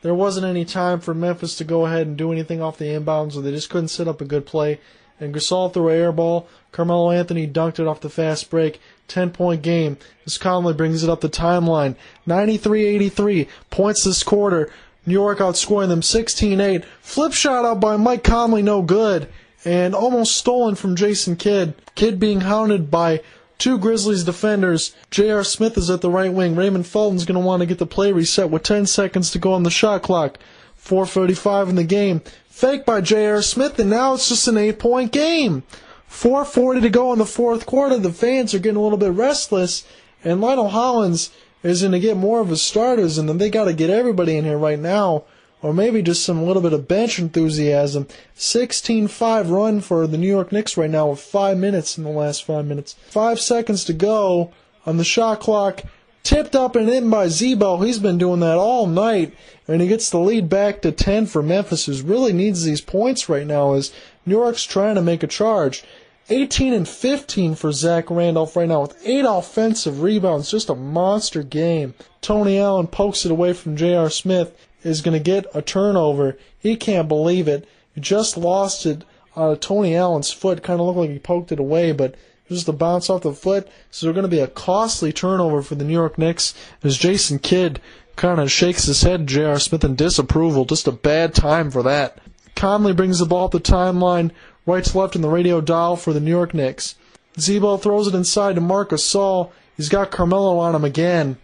Speaker 1: There wasn't any time for Memphis to go ahead and do anything off the inbounds, or they just couldn't set up a good play. And Gasol threw an air ball. Carmelo Anthony dunked it off the fast break. 10 point game as Conley brings it up the timeline. 93 83 points this quarter. New York outscoring them 16 8. Flip shot out by Mike Conley, no good. And almost stolen from Jason Kidd. Kidd being hounded by two Grizzlies defenders. J.R. Smith is at the right wing. Raymond Felton's going to want to get the play reset with 10 seconds to go on the shot clock. 4.35 in the game. Fake by J.R. Smith, and now it's just an eight point game. 4.40 to go in the fourth quarter. The fans are getting a little bit restless, and Lionel Hollins is going to get more of his starters, and then they got to get everybody in here right now, or maybe just some little bit of bench enthusiasm. 16-5 run for the New York Knicks right now with five minutes in the last five minutes. Five seconds to go on the shot clock. Tipped up and in by Z-Bo. He's been doing that all night, and he gets the lead back to 10 for Memphis, who really needs these points right now as New York's trying to make a charge. 18 and 15 for Zach Randolph right now with eight offensive rebounds. Just a monster game. Tony Allen pokes it away from J.R. Smith. Is going to get a turnover. He can't believe it. He just lost it on Tony Allen's foot. Kind of looked like he poked it away, but just a bounce off the foot. So they're going to be a costly turnover for the New York Knicks as Jason Kidd kind of shakes his head J.R. Smith in disapproval. Just a bad time for that. Conley brings the ball up the timeline to left in the radio dial for the New York Knicks. Z-Bo throws it inside to Marcus Gasol. He's got Carmelo on him again.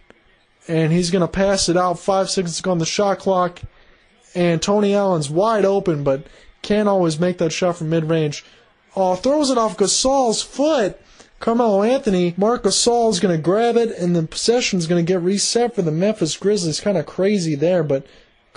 Speaker 1: And he's going to pass it out. Five seconds on the shot clock. And Tony Allen's wide open, but can't always make that shot from mid range. Oh, throws it off Gasol's foot. Carmelo Anthony, Marc Gasol is going to grab it, and the possession is going to get reset for the Memphis Grizzlies. Kind of crazy there, but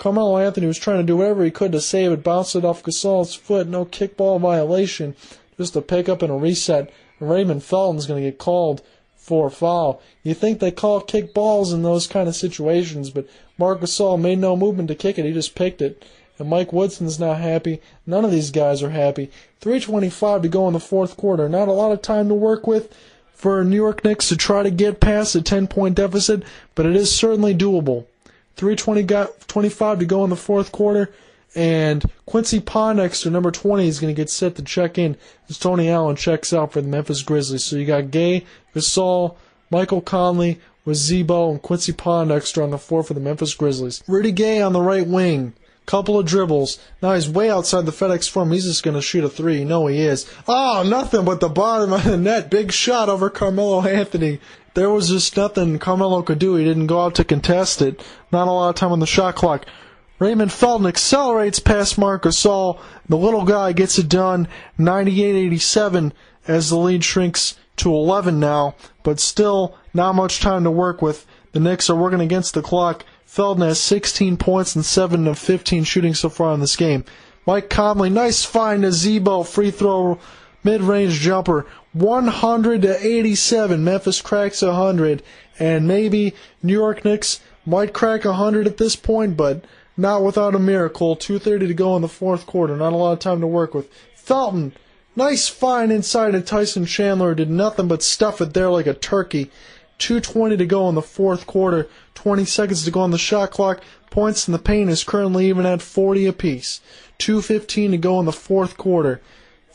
Speaker 1: Carmelo Anthony was trying to do whatever he could to save it, bounced it off Gasol's foot, no kickball violation, just a pickup and a reset. Raymond Felton's going to get called for a foul. You think they call kick balls in those kind of situations, but Marc Gasol made no movement to kick it. He just picked it. And Mike Woodson's not happy. None of these guys are happy. 3.25 to go in the fourth quarter. Not a lot of time to work with for New York Knicks to try to get past a 10 point deficit, but it is certainly doable. 325 to go in the fourth quarter And Quincy Pondexter, number 20, is going to get set to check in as Tony Allen checks out for the Memphis Grizzlies. So you got Gay, Gasol, Michael Conley with Z-Bo, and Quincy Pondexter on the floor for the Memphis Grizzlies. Rudy Gay on the right wing. Couple of dribbles. Now he's way outside the FedEx Forum. He's just going to shoot a three. You know he is. Oh, nothing but the bottom of the net. Big shot over Carmelo Anthony. There was just nothing Carmelo could do. He didn't go out to contest it. Not a lot of time on the shot clock. Raymond Felton accelerates past Marc Gasol. The little guy gets it done 98-87 as the lead shrinks to 11 now, but still not much time to work with. The Knicks are working against the clock. Felton has 16 points and 7 of 15 shooting so far in this game. Mike Conley, nice find to Z-Bo, free throw, mid-range jumper, 100 to 87. Memphis cracks 100, and maybe New York Knicks might crack 100 at this point, but not without a miracle. 2.30 to go in the fourth quarter. Not a lot of time to work with. Felton, nice find inside of Tyson Chandler. Did nothing but stuff it there like a turkey. 2.20 to go in the fourth quarter. 20 seconds to go on the shot clock. Points in the paint is currently even at 40 apiece. 2.15 to go in the fourth quarter.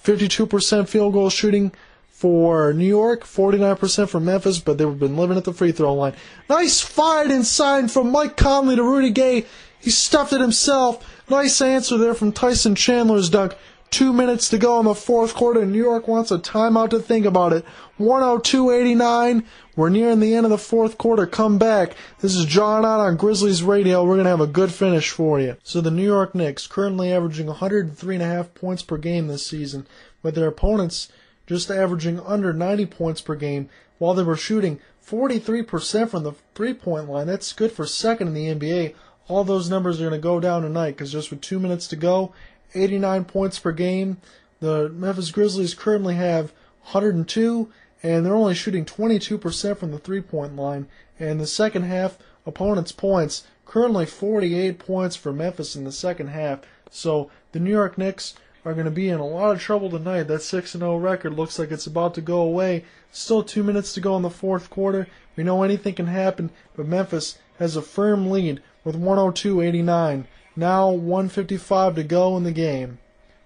Speaker 1: 52% field goal shooting for New York, 49% for Memphis, but they've been living at the free throw line. Nice fight inside from Mike Conley to Rudy Gay. He stuffed it himself. Nice answer there from Tyson Chandler's dunk. Two minutes to go in the fourth quarter. New York wants a timeout to think about it. 102.89. We're nearing the end of the fourth quarter. Come back. This is John Ott on Grizzlies Radio. We're going to have a good finish for you. So the New York Knicks, currently averaging 103.5 points per game this season, with their opponents just averaging under 90 points per game, while they were shooting 43% from the three point line. That's good for second in the NBA all those numbers are going to go down tonight because just with two minutes to go, 89 points per game. The Memphis Grizzlies currently have 102, and they're only shooting 22% from the three point line. And the second half, opponents' points currently 48 points for Memphis in the second half. So the New York Knicks are going to be in a lot of trouble tonight. That 6 0 record looks like it's about to go away. Still two minutes to go in the fourth quarter. We know anything can happen, but Memphis has a firm lead with 102.89. Now 155 to go in the game.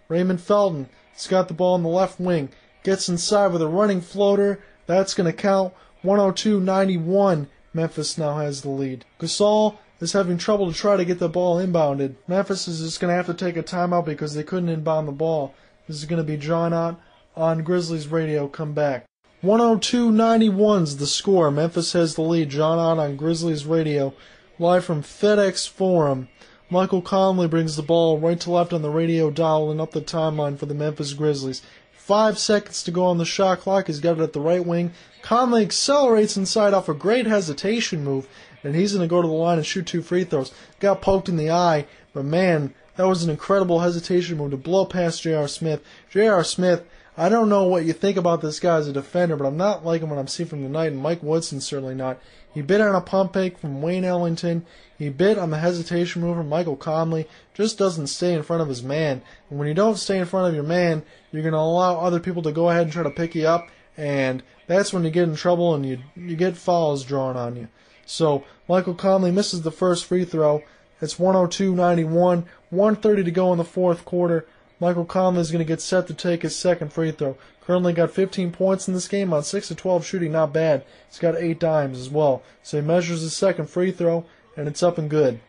Speaker 1: Raymond Felton has got the ball in the left wing. Gets inside with a running floater. That's going to count. 102.91. Memphis now has the lead. Gasol is having trouble to try to get the ball inbounded. Memphis is just going to have to take a timeout because they couldn't inbound the ball. This is going to be drawn out on Grizzlies radio. Come back. 102.91's the score. Memphis has the lead. John Ott on Grizzlies radio. Live from FedEx Forum, Michael Conley brings the ball right to left on the radio dial and up the timeline for the Memphis Grizzlies. Five seconds to go on the shot clock. He's got it at the right wing. Conley accelerates inside off a great hesitation move, and he's going to go to the line and shoot two free throws. Got poked in the eye, but man, that was an incredible hesitation move to blow past J.R. Smith. J.R. Smith, I don't know what you think about this guy as a defender, but I'm not liking what I'm seeing from tonight, and Mike Woodson certainly not. He bit on a pump fake from Wayne Ellington. He bit on the hesitation move from Michael Conley. Just doesn't stay in front of his man. And when you don't stay in front of your man, you're going to allow other people to go ahead and try to pick you up. And that's when you get in trouble and you, you get fouls drawn on you. So Michael Conley misses the first free throw. It's 102-91. 130 to go in the fourth quarter. Michael Conley is going to get set to take his second free throw. Currently got 15 points in this game on 6 to 12 shooting, not bad. He's got 8 dimes as well. So he measures his second free throw, and it's up and good.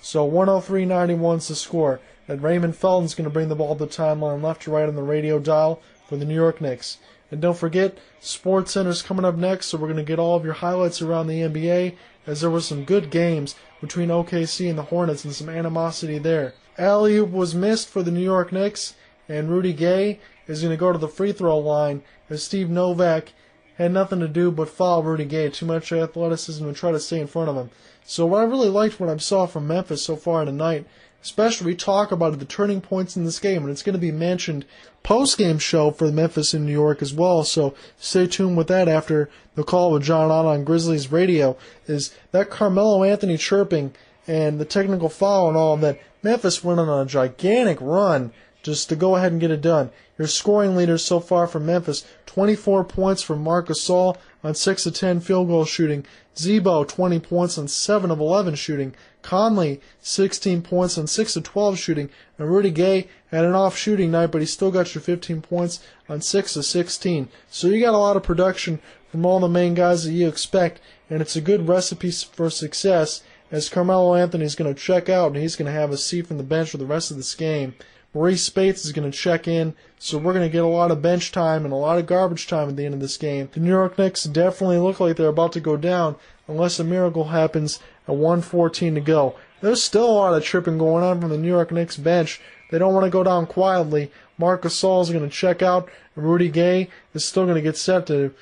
Speaker 1: So 103.91 is the score. And Raymond Felton's going to bring the ball to the timeline left to right on the radio dial for the New York Knicks. And don't forget, Sports Center's coming up next, so we're going to get all of your highlights around the NBA, as there were some good games between OKC and the Hornets and some animosity there. Alley was missed for the New York Knicks, and Rudy Gay is going to go to the free throw line as Steve Novak had nothing to do but foul Rudy Gay. Too much athleticism and try to stay in front of him. So what I really liked what I saw from Memphis so far tonight, especially we talk about the turning points in this game, and it's going to be mentioned post game show for Memphis in New York as well. So stay tuned with that after the call with John Ott on Grizzlies Radio. Is that Carmelo Anthony chirping and the technical foul and all that? Memphis went on a gigantic run just to go ahead and get it done. Your scoring leaders so far from Memphis 24 points from Marc Gasol, on 6 of 10 field goal shooting. Z-Bo, 20 points on 7 of 11 shooting. Conley, 16 points on 6 of 12 shooting. And Rudy Gay had an off shooting night, but he still got your 15 points on 6 of 16. So you got a lot of production from all the main guys that you expect, and it's a good recipe for success as Carmelo Anthony is going to check out and he's going to have a seat from the bench for the rest of this game. Marreese Speights is going to check in, so we're going to get a lot of bench time and a lot of garbage time at the end of this game. The New York Knicks definitely look like they're about to go down unless a miracle happens at 114 to go. There's still a lot of tripping going on from the New York Knicks bench. They don't want to go down quietly. Marc Gasol is going to check out, and Rudy Gay is still going to get set to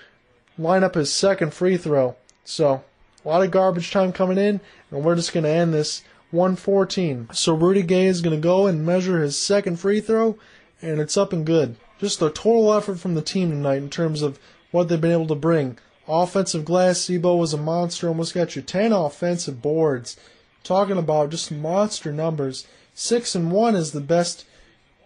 Speaker 1: line up his second free throw. So, a lot of garbage time coming in, and we're just going to end this 114. So Rudy Gay is going to go and measure his second free throw, and it's up and good. Just a total effort from the team tonight in terms of what they've been able to bring. Offensive glass, Z-Bo was a monster, almost got you 10 offensive boards. Talking about just monster numbers. 6 and 1 is the best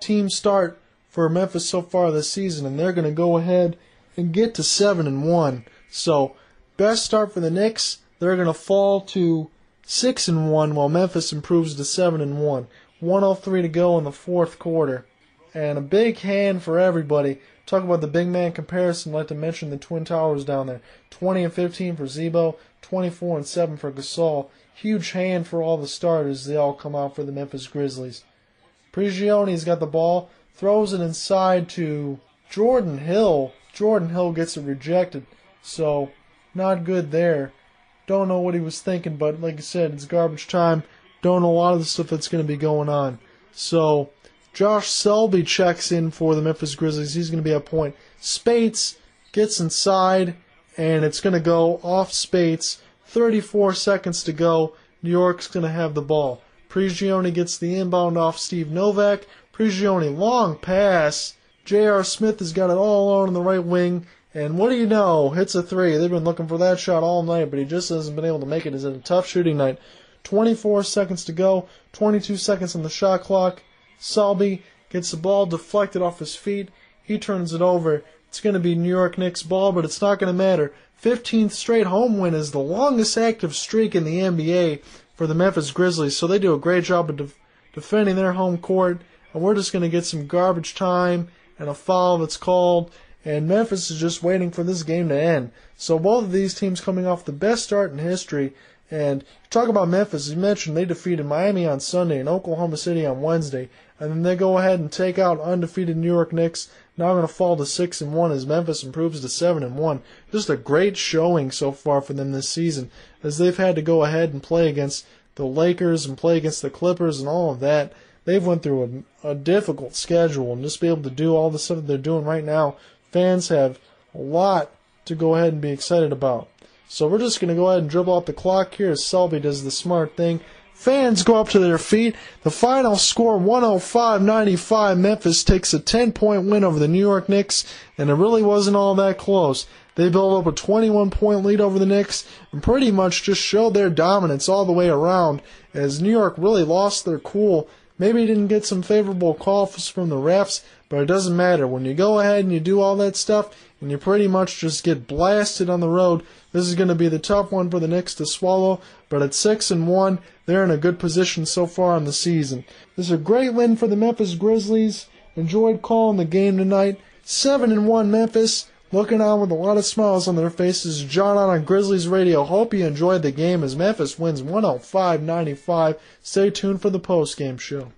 Speaker 1: team start for Memphis so far this season, and they're going to go ahead and get to 7 and 1. So, best start for the Knicks. They're going to fall to six and one, while Memphis improves to seven and one. 103 to go in the fourth quarter, and a big hand for everybody. Talk about the big man comparison. Like to mention the Twin Towers down there. 20 and 15 for Z-Bo, 24 and 7 for Gasol. Huge hand for all the starters. They all come out for the Memphis Grizzlies. Prigioni's got the ball, throws it inside to Jordan Hill. Jordan Hill gets it rejected, so not good there. Don't know what he was thinking, but like I said, it's garbage time. Don't know a lot of the stuff that's going to be going on. So, Josh Selby checks in for the Memphis Grizzlies. He's going to be a point. Speights gets inside, and it's going to go off Speights. 34 seconds to go. New York's going to have the ball. Prigioni gets the inbound off Steve Novak. Prigioni, long pass. J.R. Smith has got it all on the right wing. And what do you know? Hits a three. They've been looking for that shot all night, but he just hasn't been able to make it. It's a tough shooting night. 24 seconds to go. 22 seconds on the shot clock. Selby gets the ball deflected off his feet. He turns it over. It's going to be New York Knicks ball, but it's not going to matter. 15th straight home win is the longest active streak in the NBA for the Memphis Grizzlies, so they do a great job of def- defending their home court. And we're just going to get some garbage time and a foul that's called and Memphis is just waiting for this game to end. So both of these teams coming off the best start in history. And talk about Memphis, you mentioned they defeated Miami on Sunday and Oklahoma City on Wednesday, and then they go ahead and take out undefeated New York Knicks. Now going to fall to six and one as Memphis improves to seven and one. Just a great showing so far for them this season, as they've had to go ahead and play against the Lakers and play against the Clippers and all of that. They've went through a, a difficult schedule and just be able to do all the stuff they're doing right now fans have a lot to go ahead and be excited about. So we're just going to go ahead and dribble out the clock here as Selby does the smart thing. Fans go up to their feet. The final score 105 95. Memphis takes a 10 point win over the New York Knicks, and it really wasn't all that close. They built up a 21 point lead over the Knicks and pretty much just showed their dominance all the way around as New York really lost their cool Maybe didn't get some favorable calls from the refs, but it doesn't matter. When you go ahead and you do all that stuff, and you pretty much just get blasted on the road, this is going to be the tough one for the Knicks to swallow. But at six and one, they're in a good position so far in the season. This is a great win for the Memphis Grizzlies. Enjoyed calling the game tonight. Seven and one Memphis looking on with a lot of smiles on their faces. John on on Grizzlies Radio. Hope you enjoyed the game as Memphis wins 105 95. Stay tuned for the post game show.